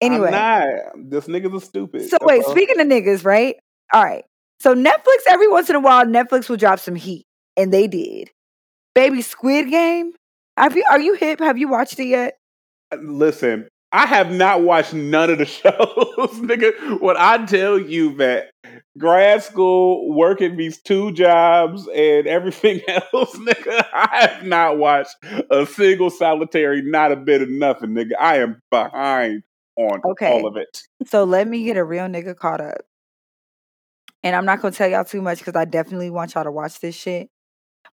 Anyway, this niggas are stupid. So wait, speaking of niggas, right? All right. So Netflix, every once in a while, Netflix will drop some heat, and they did. Baby Squid Game. Have you? Are you hip? Have you watched it yet? Uh, listen, I have not watched none of the shows, nigga. When I tell you that grad school, working these two jobs, and everything else, nigga, I have not watched a single solitary, not a bit of nothing, nigga. I am behind on okay. all of it. So let me get a real nigga caught up. And I'm not gonna tell y'all too much because I definitely want y'all to watch this shit.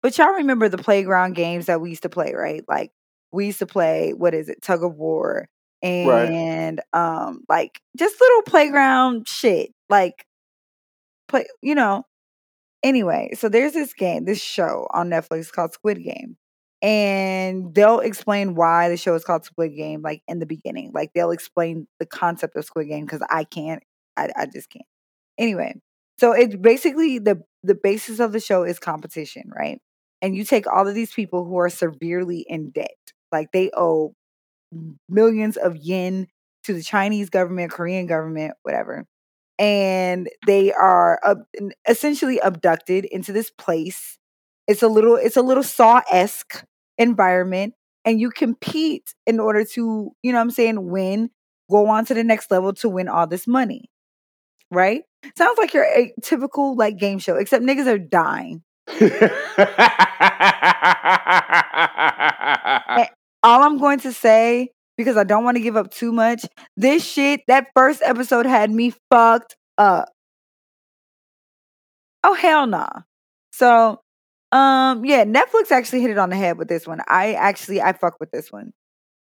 But y'all remember the playground games that we used to play, right? Like we used to play, what is it, tug of war, and right. um like just little playground shit like play you know Anyway, so there's this game, this show on Netflix called Squid Game. And they'll explain why the show is called Squid Game, like in the beginning. Like they'll explain the concept of Squid Game because I can't, I, I just can't. Anyway, so it's basically the the basis of the show is competition, right? And you take all of these people who are severely in debt, like they owe millions of yen to the Chinese government, Korean government, whatever. And they are uh, essentially abducted into this place. It's a little it's a little saw-esque environment and you compete in order to, you know what I'm saying, win, go on to the next level to win all this money. Right? Sounds like your a typical like game show, except niggas are dying. all I'm going to say, because I don't want to give up too much, this shit, that first episode had me fucked up. Oh hell nah. So um yeah, Netflix actually hit it on the head with this one. I actually I fuck with this one.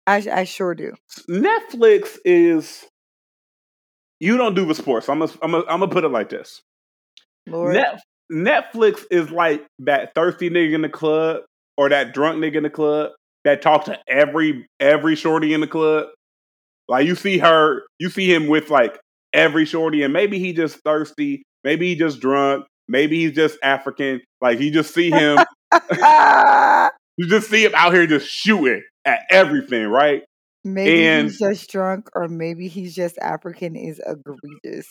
I I sure do. Netflix is you don't do the sports. I'm gonna I'm gonna I'm gonna put it like this. Lord. Net, Netflix is like that thirsty nigga in the club or that drunk nigga in the club that talks to every every shorty in the club. Like you see her, you see him with like every shorty, and maybe he just thirsty, maybe he just drunk, maybe he's just African. Like you just see him, you just see him out here just shooting at everything, right? Maybe And- he's just drunk, or maybe he's just African is egregious.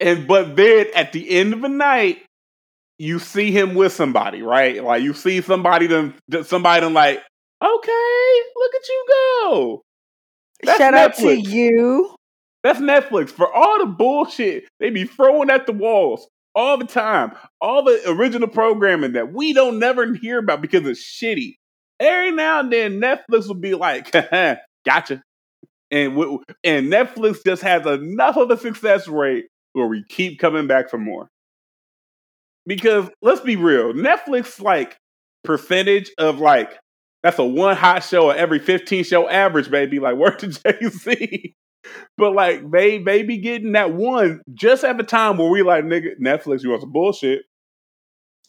And but then at the end of the night, you see him with somebody, right? Like you see somebody then somebody them like, okay, look at you go. That's Shout out to you. That's Netflix. For all the bullshit they be throwing at the walls all the time, all the original programming that we don't never hear about because it's shitty. Every now and then, Netflix will be like, "Gotcha," and w- and Netflix just has enough of a success rate where we keep coming back for more. Because let's be real, Netflix like percentage of like that's a one hot show of every 15 show average, baby. Like word to Jay Z. But like they they be getting that one just at the time where we like nigga Netflix, you want some bullshit.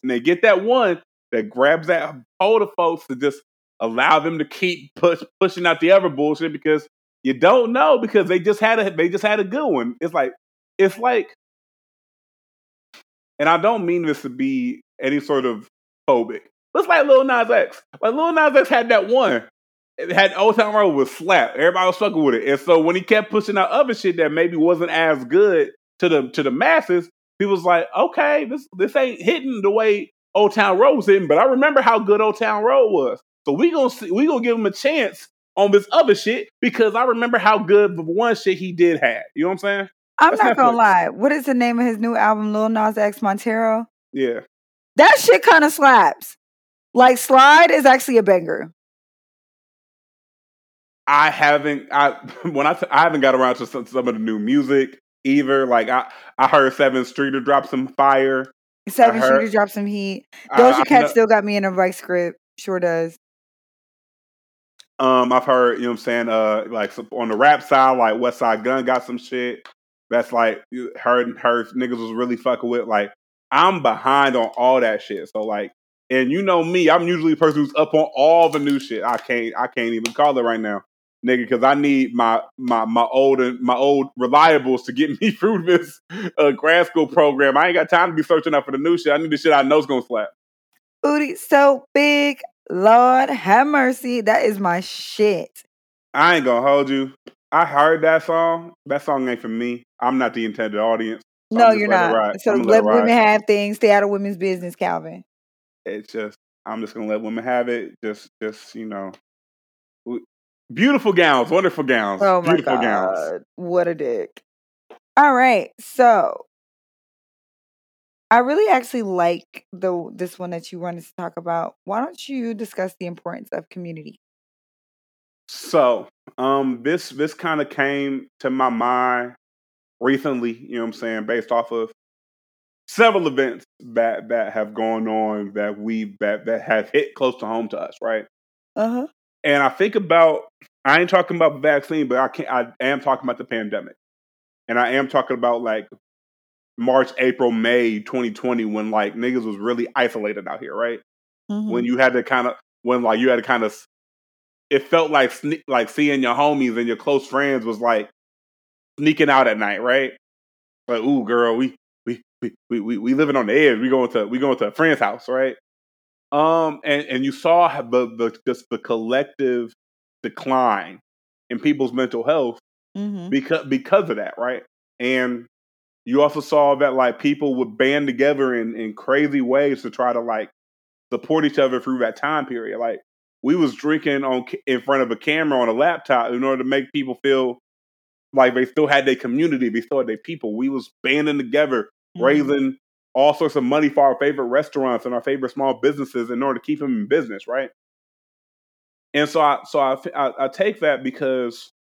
And they get that one that grabs that hold of folks to just allow them to keep push pushing out the other bullshit because you don't know because they just had a they just had a good one. It's like it's like and I don't mean this to be any sort of phobic. It's like Lil Nas X. Like Lil Nas X had that one. It had Old Town Road was slap. Everybody was fucking with it. And so when he kept pushing out other shit that maybe wasn't as good to the to the masses, he was like, okay, this this ain't hitting the way Old Town Road was hitting, but I remember how good Old Town Road was. So we gonna see, we gonna give him a chance on this other shit because I remember how good the one shit he did have. You know what I'm saying? I'm That's not gonna lie. What is the name of his new album, Lil Nas X Montero? Yeah. That shit kind of slaps. Like Slide is actually a banger. I haven't I when I t- I haven't got around to some, some of the new music either. Like I I heard Sevyn Streeter drop some fire. Seven heard- Shooter dropped some heat. Doja Cat still got me in a right script. Sure does. Um, I've heard, you know what I'm saying, uh, like some- on the rap side, like Westside Gunn got some shit that's like you- her her niggas was really fucking with. Like, I'm behind on all that shit. So like, and you know me, I'm usually the person who's up on all the new shit. I can't I can't even call it right now, nigga, because I need my my my old and my old reliables to get me through this uh, grad school program. I ain't got time to be searching up for the new shit. I need the shit I know's gonna slap. Booty so big. Lord have mercy. That is my shit. I ain't gonna hold you. I heard that song. That song ain't for me. I'm not the intended audience. So no, you're not. So let let women have things. Stay out of women's business, Calvin. It's just I'm just gonna let women have it. Just just you know, beautiful gowns, wonderful gowns, Oh my beautiful god, gowns. what a dick! All right, so I really actually like the this one that you wanted to talk about. Why don't you discuss the importance of community? So um, this this kind of came to my mind recently. You know what I'm saying, based off of several events that that have gone on that we that that have hit close to home to us, right? Uh huh. And I think about I ain't talking about the vaccine, but I can I am talking about the pandemic. And I am talking about like March, April, May 2020 when like niggas was really isolated out here, right? Mhm. When you had to kind of when like you had to kind of it felt like sne- like seeing your homies and your close friends was like sneaking out at night, right? Like, ooh, girl, we we we we living on the edge. We going to we going to a friend's house, right? Um, and and you saw the the just the collective decline in people's mental health Mhm. because because of that, right? And you also saw that like people would band together in in crazy ways to try to like support each other through that time period. Like we was drinking on in front of a camera on a laptop in order to make people feel like they still had their community, they still had their people. We was banding together, Mhm. raising all sorts of money for our favorite restaurants and our favorite small businesses in order to keep them in business, right? And so I so I I, I take that because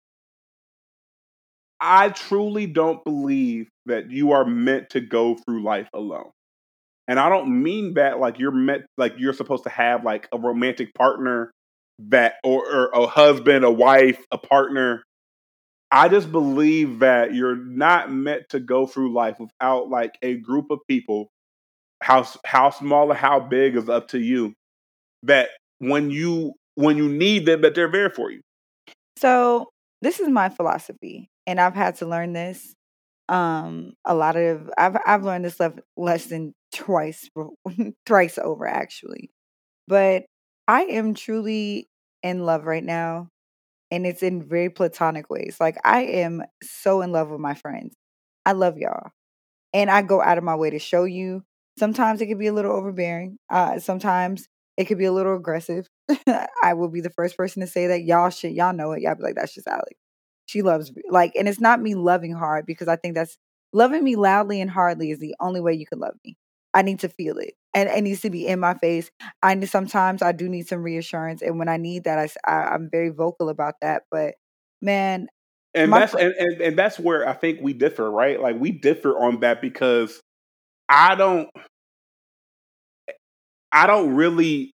I truly don't believe that you are meant to go through life alone. And I don't mean that like you're meant like you're supposed to have like a romantic partner that or, or a husband, a wife, a partner. I just believe that you're not meant to go through life without like a group of people, how how small or how big is up to you. That when you when you need them, that they're there for you. So this is my philosophy, and I've had to learn this. Um, a lot of I've I've learned this le- lesson twice, thrice over actually. But I am truly in love right now, and it's in very platonic ways. Like I am so in love with my friends. I love y'all, and I go out of my way to show you. Sometimes it could be a little overbearing. Uh, sometimes it could be a little aggressive. I will be the first person to say that y'all shit, y'all know it. Y'all be like, that's just Alex. She loves me. Like, and it's not me loving hard because I think that's loving me loudly and hardly is the only way you can love me. I need to feel it, and it needs to be in my face. I need, sometimes I do need some reassurance, and when I need that, I, I am very vocal about that. But man, and that's and, and and that's where I think we differ, right? Like we differ on that because I don't I don't really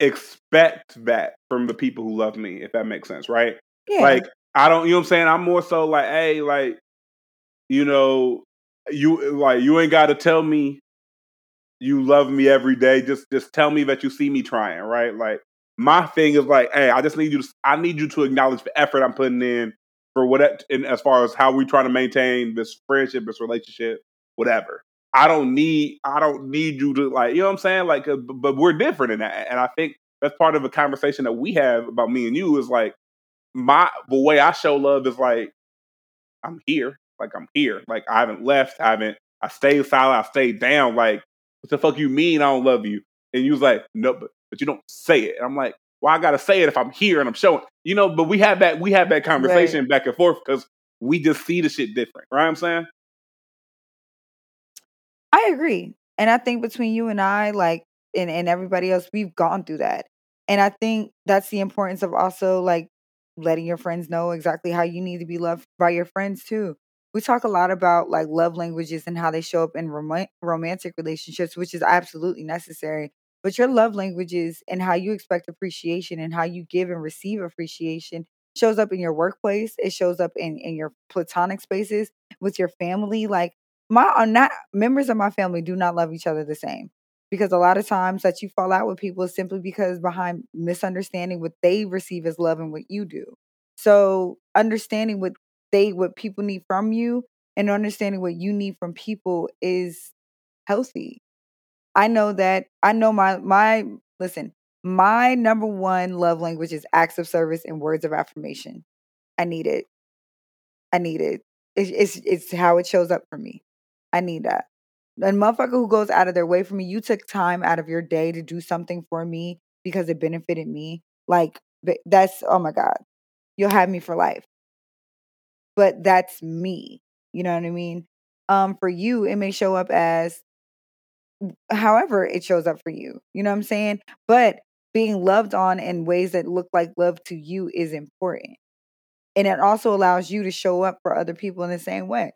expect that from the people who love me, if that makes sense, right? yeah, Like I don't, you know what I'm saying? I'm more so like, hey, like, you know, you like you ain't got to tell me you love me every day. Just just tell me that you see me trying, right? Like my thing is like, hey, I just need you to I need you to acknowledge the effort I'm putting in for what and as far as how we trying to maintain this friendship, this relationship, whatever. I don't need I don't need you to like, you know what I'm saying? Like uh, but we're different in that. And I think that's part of a conversation that we have about me and you is like my the way I show love is like I'm here. Like I'm here. Like I haven't left. I haven't. I stayed silent. I stayed down. Like what the fuck you mean I don't love you? And you was like, no, but but you don't say it. And I'm like, well, I gotta say it if I'm here and I'm showing. You know, but we have that we have that conversation back and forth because we just see the shit different. Right? I'm saying. I agree. And I think between you and I, like, and, and everybody else, we've gone through that. And I think that's the importance of also like letting your friends know exactly how you need to be loved by your friends too. We talk a lot about like love languages and how they show up in rom- romantic relationships, which is absolutely necessary. But your love languages and how you expect appreciation and how you give and receive appreciation shows up in your workplace. It shows up in, in your platonic spaces with your family. Like my are not members of my family do not love each other the same because a lot of times that you fall out with people is simply because behind misunderstanding what they receive as love and what you do so understanding what they what people need from you and understanding what you need from people is healthy i know that i know my my listen my number one love language is acts of service and words of affirmation i need it I need it. It's, it's it's how it shows up for me. I need that. A motherfucker who goes out of their way for me, you took time out of your day to do something for me because it benefited me. Like that's oh my god, you'll have me for life. But that's me. You know what I mean? Um, for you, it may show up as however it shows up for you. You know what I'm saying? But being loved on in ways that look like love to you is important. And it also allows you to show up for other people in the same way.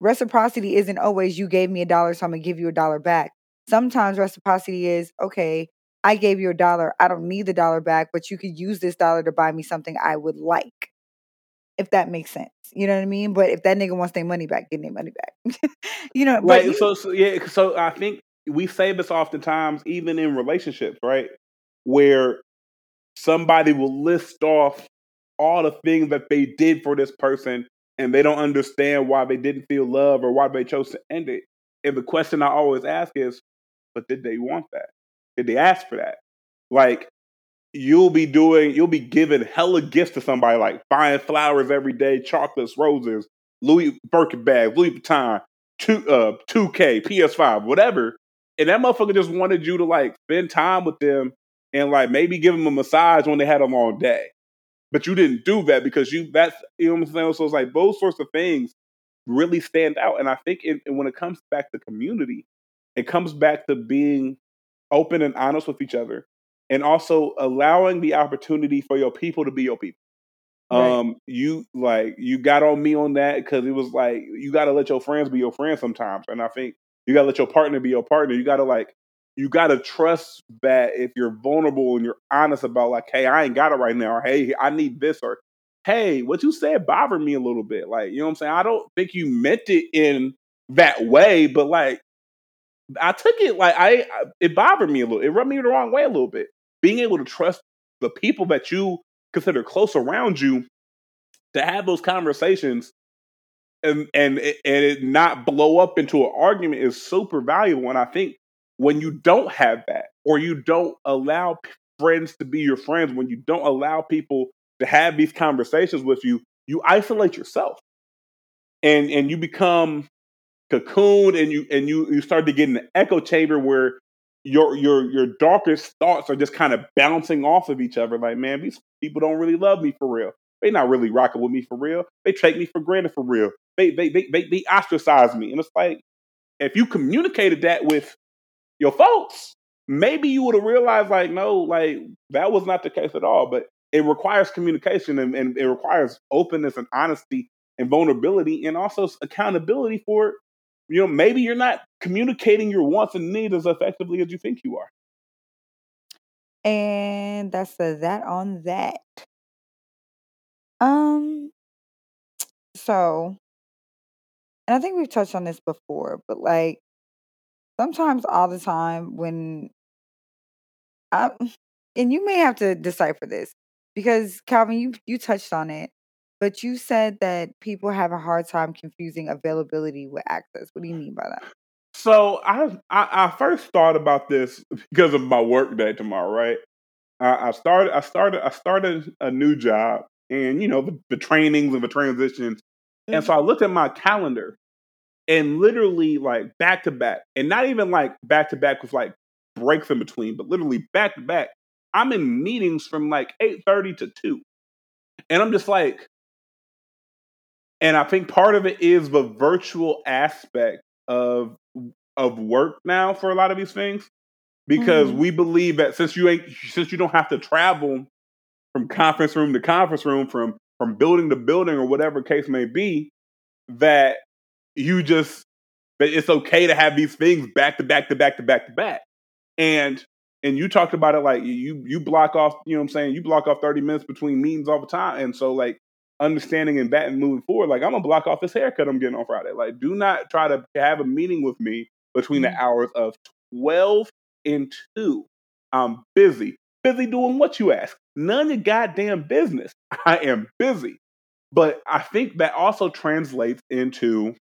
Reciprocity isn't always you gave me a dollar, so I'm gonna give you a dollar back. Sometimes reciprocity is okay, I gave you a dollar, I don't need the dollar back, but you could use this dollar to buy me something I would like. If that makes sense. You know what I mean? But if that nigga wants their money back, get their money back. you know, like you, so, so yeah. So I think we say this oftentimes, even in relationships, right? Where somebody will list off all the things that they did for this person and they don't understand why they didn't feel love or why they chose to end it. And the question I always ask is, but did they want that? Did they ask for that? Like, you'll be doing, you'll be giving hella gifts to somebody, like buying flowers every day, chocolates, roses, Louis Birkin bag, Louis Vuitton, two uh 2K, PS5, whatever. And that motherfucker just wanted you to like spend time with them and like maybe give them a massage when they had a long day. But you didn't do that because you that's you know what I'm saying. So it's like those sorts of things really stand out. And I think it, when it comes back to community, it comes back to being open and honest with each other, and also allowing the opportunity for your people to be your people. Right. Um, you like you got on me on that because it was like you got to let your friends be your friends sometimes, and I think you got to let your partner be your partner. You got to like you got to trust that if you're vulnerable and you're honest about like, hey, I ain't got it right now, or hey, I need this, or hey, what you said bothered me a little bit. Like, you know what I'm saying? I don't think you meant it in that way, but like, I took it like I, it bothered me a little. It rubbed me the wrong way a little bit. Being able to trust the people that you consider close around you to have those conversations and and and it not blow up into an argument is super valuable. And I think when you don't have that, or you don't allow friends to be your friends, when you don't allow people to have these conversations with you, you isolate yourself, and and you become cocooned, and you and you you start to get in an echo chamber where your your your darkest thoughts are just kind of bouncing off of each other. Like, man, these people don't really love me for real. They not really rocking with me for real. They take me for granted for real. They they they they, they ostracize me, and it's like if you communicated that with your folks, maybe you would have realized like, no, like that was not the case at all. But it requires communication and, and it requires openness and honesty and vulnerability and also accountability for you know maybe you're not communicating your wants and needs as effectively as you think you are. And that's a that on that. Um so and i think we've touched on this before but like sometimes all the time when I and you may have to decipher this because Calvin, you you touched on it, but you said that people have a hard time confusing availability with access. What do you mean by that? So I I, I first thought about this because of my work day tomorrow, right? I, I started I started I started a new job, and you know the, the trainings and the transitions, mm-hmm. and so I looked at my calendar, and literally like back to back, and not even like back to back with like breaks in between, but literally back to back. I'm in meetings from like 8:30 to 2. And I'm just like and I think part of it is the virtual aspect of of work now for a lot of these things because mm-hmm. we believe that since you ain't since you don't have to travel from conference room to conference room from from building to building or whatever case may be that you just that it's okay to have these things back to back to back to back to back and and you talked about it like you you block off, you know what I'm saying? You block off 30 minutes between meetings all the time. And so like understanding and and moving forward, like I'm gonna block off this haircut I'm getting on Friday. Like do not try to have a meeting with me between mm-hmm. the hours of 12 and 2. I'm busy. Busy doing what you ask. None of your goddamn business. I am busy. But I think that also translates into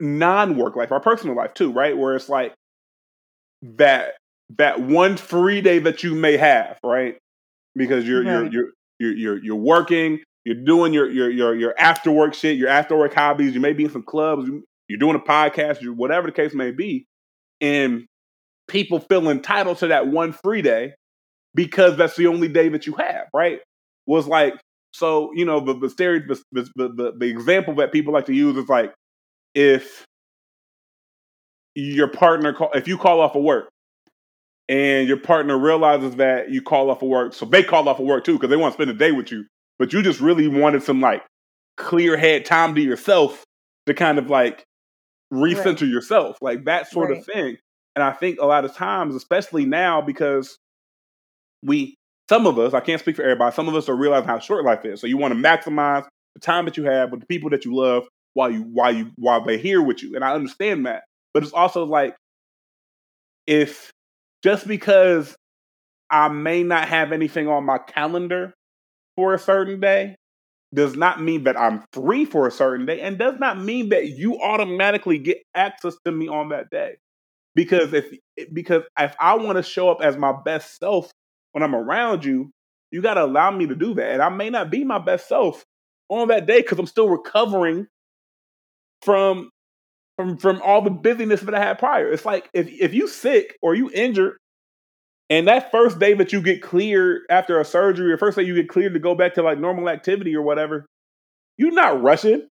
non-work life, our personal life too, right? Where it's like that that one free day that you may have, right? Because you're right. you're you're you're you're working, you're doing your your your your after work shit, your after work hobbies. You may be in some clubs, you're doing a podcast, you whatever the case may be, and people feel entitled to that one free day because that's the only day that you have, right? Was like so you know the the, stereo, the, the, the, the example that people like to use is like if your partner call, if you call off of work and your partner realizes that you call off of work, so they call off of work too because they want to spend a day with you, but you just really wanted some like clear head time to yourself to kind of like recenter right. yourself, like that sort right. of thing. And I think a lot of times, especially now, because we some of us, I can't speak for everybody, some of us are realizing how short life is. So you want to maximize the time that you have with the people that you love while you while you while they're here with you. And I understand that. But it's also like if just because I may not have anything on my calendar for a certain day does not mean that I'm free for a certain day and does not mean that you automatically get access to me on that day. Because if because if I want to show up as my best self when I'm around you, you got to allow me to do that. And I may not be my best self on that day because I'm still recovering from from from all the busyness that I had prior. It's like if if you sick or you injured, and that first day that you get cleared after a surgery, or first day you get cleared to go back to like normal activity or whatever, you're not rushing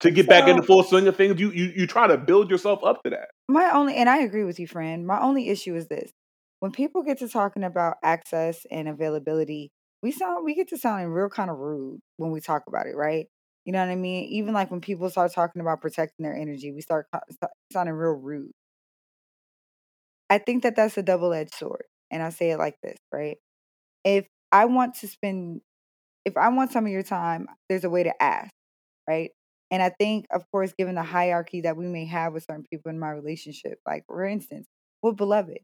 to get so, back in the full swing of things. You you you try to build yourself up to that. My only and I agree with you, friend. My only issue is this: when people get to talking about access and availability, we sound we get to sounding real kind of rude when we talk about it, right? You know what I mean? Even like when people start talking about protecting their energy, we start sounding real rude. I think that that's a double edged sword. And I say it like this, right? If I want to spend, if I want some of your time, there's a way to ask, right? And I think, of course, given the hierarchy that we may have with certain people in my relationship, like for instance, with beloved,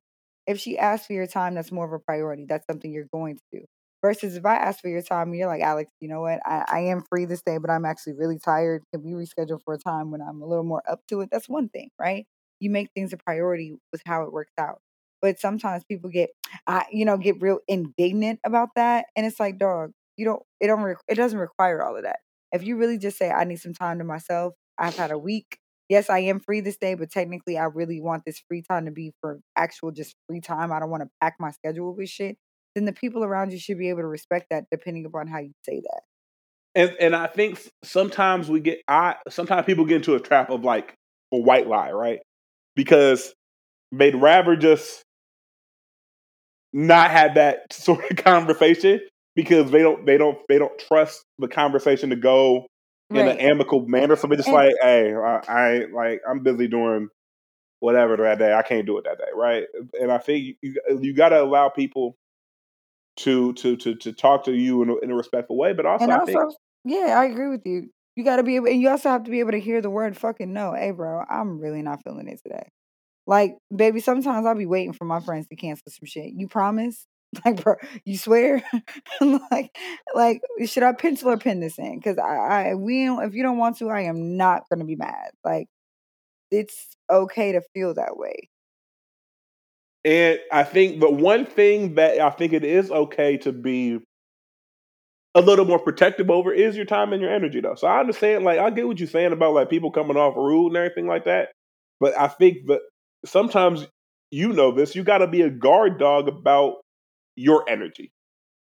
if she asks for your time, that's more of a priority. That's something you're going to do. Versus if I ask for your time and you're like, Alex, you know what? I, I am free this day, but I'm actually really tired. Can we reschedule for a time when I'm a little more up to it? That's one thing, right? You make things a priority with how it works out. But sometimes people get, uh, you know, get real indignant about that, and it's like, dog, you don't, it don't, re- it doesn't require all of that. If you really just say, I need some time to myself, I've had a week. Yes, I am free this day, but technically, I really want this free time to be for actual just free time. I don't want to pack my schedule with shit then the people around you should be able to respect that depending upon how you say that. And and I think sometimes we get I sometimes people get into a trap of like a white lie, right? Because they'd rather just not have that sort of conversation because they don't they don't they don't trust the conversation to go in right. an amicable manner. So they're just and, like, hey, I, I like I'm busy doing whatever that day. I can't do it that day, right? And I think you you got to allow people to to to to talk to you in a, in a respectful way. But also, and also, think, yeah, I agree with you. You got to be able, and you also have to be able to hear the word "fucking no." Hey, bro, I'm really not feeling it today. Like, baby, sometimes I'll be waiting for my friends to cancel some shit. You promise? Like, bro, you swear? like, like, should I pencil or pin this in? Because I, I, we, don't, if you don't want to, I am not gonna be mad. Like, it's okay to feel that way. And I think, the one thing that I think it is okay to be a little more protective over is your time and your energy, though. So I understand, like, I get what you're saying about like people coming off rude and everything like that. But I think that sometimes you know this, you got to be a guard dog about your energy.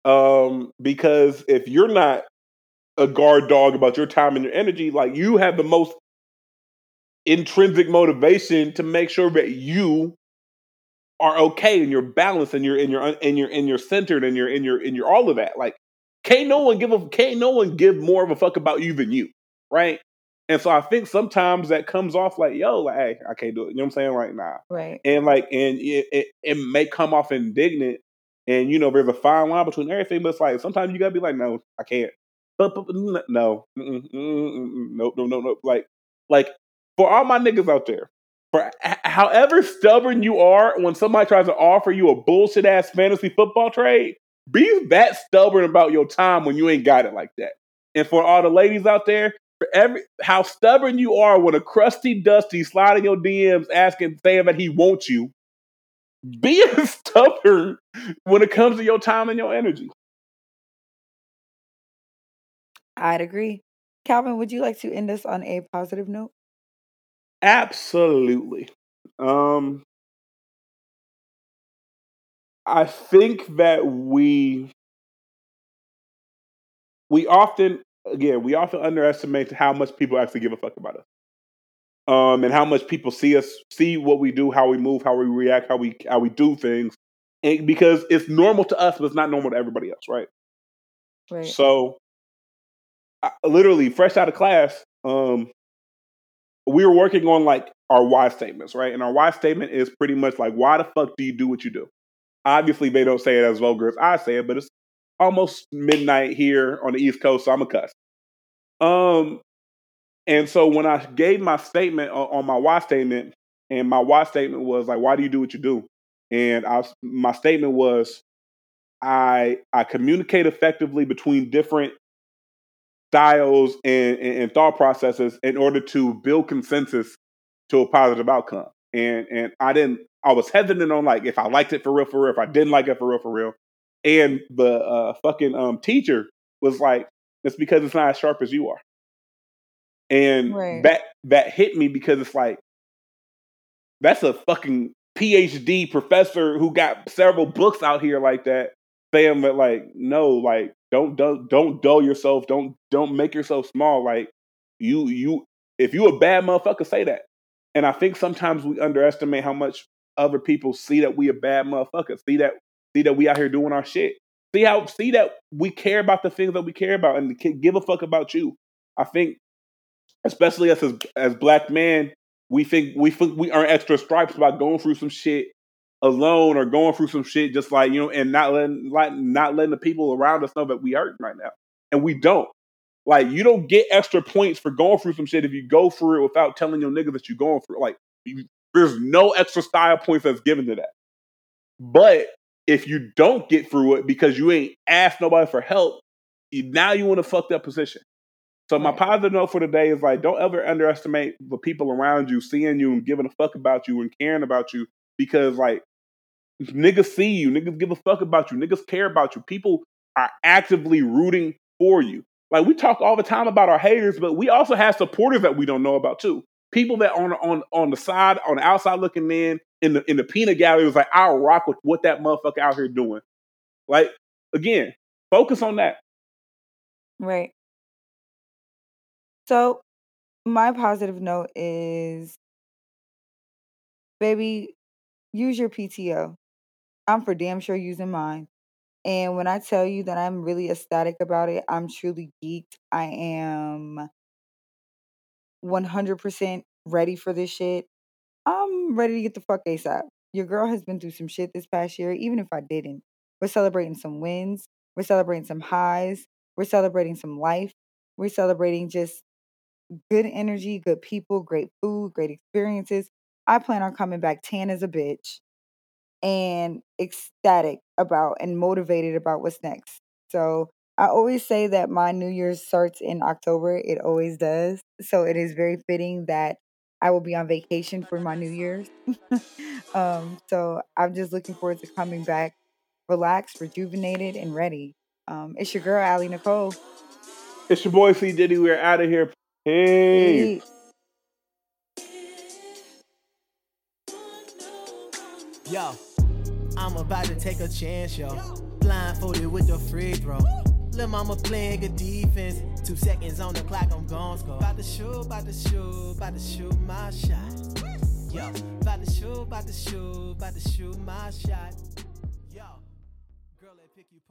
Um, because if you're not a guard dog about your time and your energy, like you have the most intrinsic motivation to make sure that you are okay and you're balanced and you're in your and you're and you're centered and you're in your in your all of that. Like can't no one give a can't no one give more of a fuck about you than you, right? And so I think sometimes that comes off like, yo, like, hey, I can't do it. You know what I'm saying? Like, nah. Right. And like, and it, it, it may come off indignant. And you know, there's a fine line between everything, but it's like sometimes you gotta be like, no, I can't. But, but no, nope, no, no, no. Like, like for all my niggas out there, for however stubborn you are when somebody tries to offer you a bullshit ass fantasy football trade, be that stubborn about your time when you ain't got it like that. And for all the ladies out there, for every how stubborn you are when a crusty dusty sliding your DMs asking saying that he wants you, be stubborn when it comes to your time and your energy. I'd agree. Calvin, would you like to end us on a positive note? Absolutely. Um, I think that we we often again we often underestimate how much people actually give a fuck about us. Um, and how much people see us, see what we do, how we move, how we react, how we how we do things, and because it's normal to us, but it's not normal to everybody else, right? Right. So, I, literally, fresh out of class, um, we were working on like our why statements, right? And our why statement is pretty much like, why the fuck do you do what you do? Obviously, they don't say it as vulgar as I say it, but it's almost midnight here on the East Coast, so I'm a cuss. Um, and so when I gave my statement on, on my why statement, and my why statement was like, "Why do you do what you do?" And I, my statement was, I I communicate effectively between different styles and, and, and thought processes in order to build consensus to a positive outcome. And and I didn't. I was hesitant on like if I liked it for real, for real, if I didn't like it for real, for real. And the uh, fucking um, teacher was like, "It's because it's not as sharp as you are." And Right. that that hit me because it's like that's a fucking PhD professor who got several books out here like that saying that like no like don't don't don't dull yourself don't don't make yourself small like you you if you a bad motherfucker say that. And I think sometimes we underestimate how much other people see that we a bad motherfucker see that see that we out here doing our shit. See how see that we care about the things that we care about and give a fuck about you. I think especially as as, as black men we think we think we earn extra stripes by going through some shit alone or going through some shit just like you know and not letting like not letting the people around us know that we hurt right now. And we don't. Like you don't get extra points for going through some shit if you go through it without telling your nigga that you're going through like you, there's no extra style points that's given to that. But if you don't get through it because you ain't asked nobody for help you, now you in a fucked up position. So my positive note for today is like, don't ever underestimate the people around you seeing you and giving a fuck about you and caring about you because like niggas see you, niggas give a fuck about you, niggas care about you. People are actively rooting for you. Like we talk all the time about our haters, but we also have supporters that we don't know about too. People that on on on the side, on the outside looking in, in the in the peanut gallery was like, I'll rock with what that motherfucker out here doing. Like again, focus on that. Right. So, my positive note is baby, use your PTO. I'm for damn sure using mine. And when I tell you that I'm really ecstatic about it, I'm truly geeked. I am 100% ready for this shit. I'm ready to get the fuck ASAP. Your girl has been through some shit this past year, even if I didn't. We're celebrating some wins. We're celebrating some highs. We're celebrating some life. We're celebrating just good energy, good people, great food, great experiences. I plan on coming back tan as a bitch and ecstatic about and motivated about what's next. So I always say that my New Year's starts in October. It always does. So it is very fitting that I will be on vacation for my New Year's. um, so I'm just looking forward to coming back relaxed, rejuvenated, and ready. Um, it's your girl, Allie Nicole. It's your boy C Diddy. We're out of here. Peace. Peace. Yo, I'm about to take a chance, yo. Blindfolded with the free throw. Lil' mama playing good defense. Two seconds on the clock, I'm gon' score. About to shoot, about to shoot, about to shoot my shot. Yo, about to shoot, about to shoot, about to shoot my shot. Yo, girl, pick you.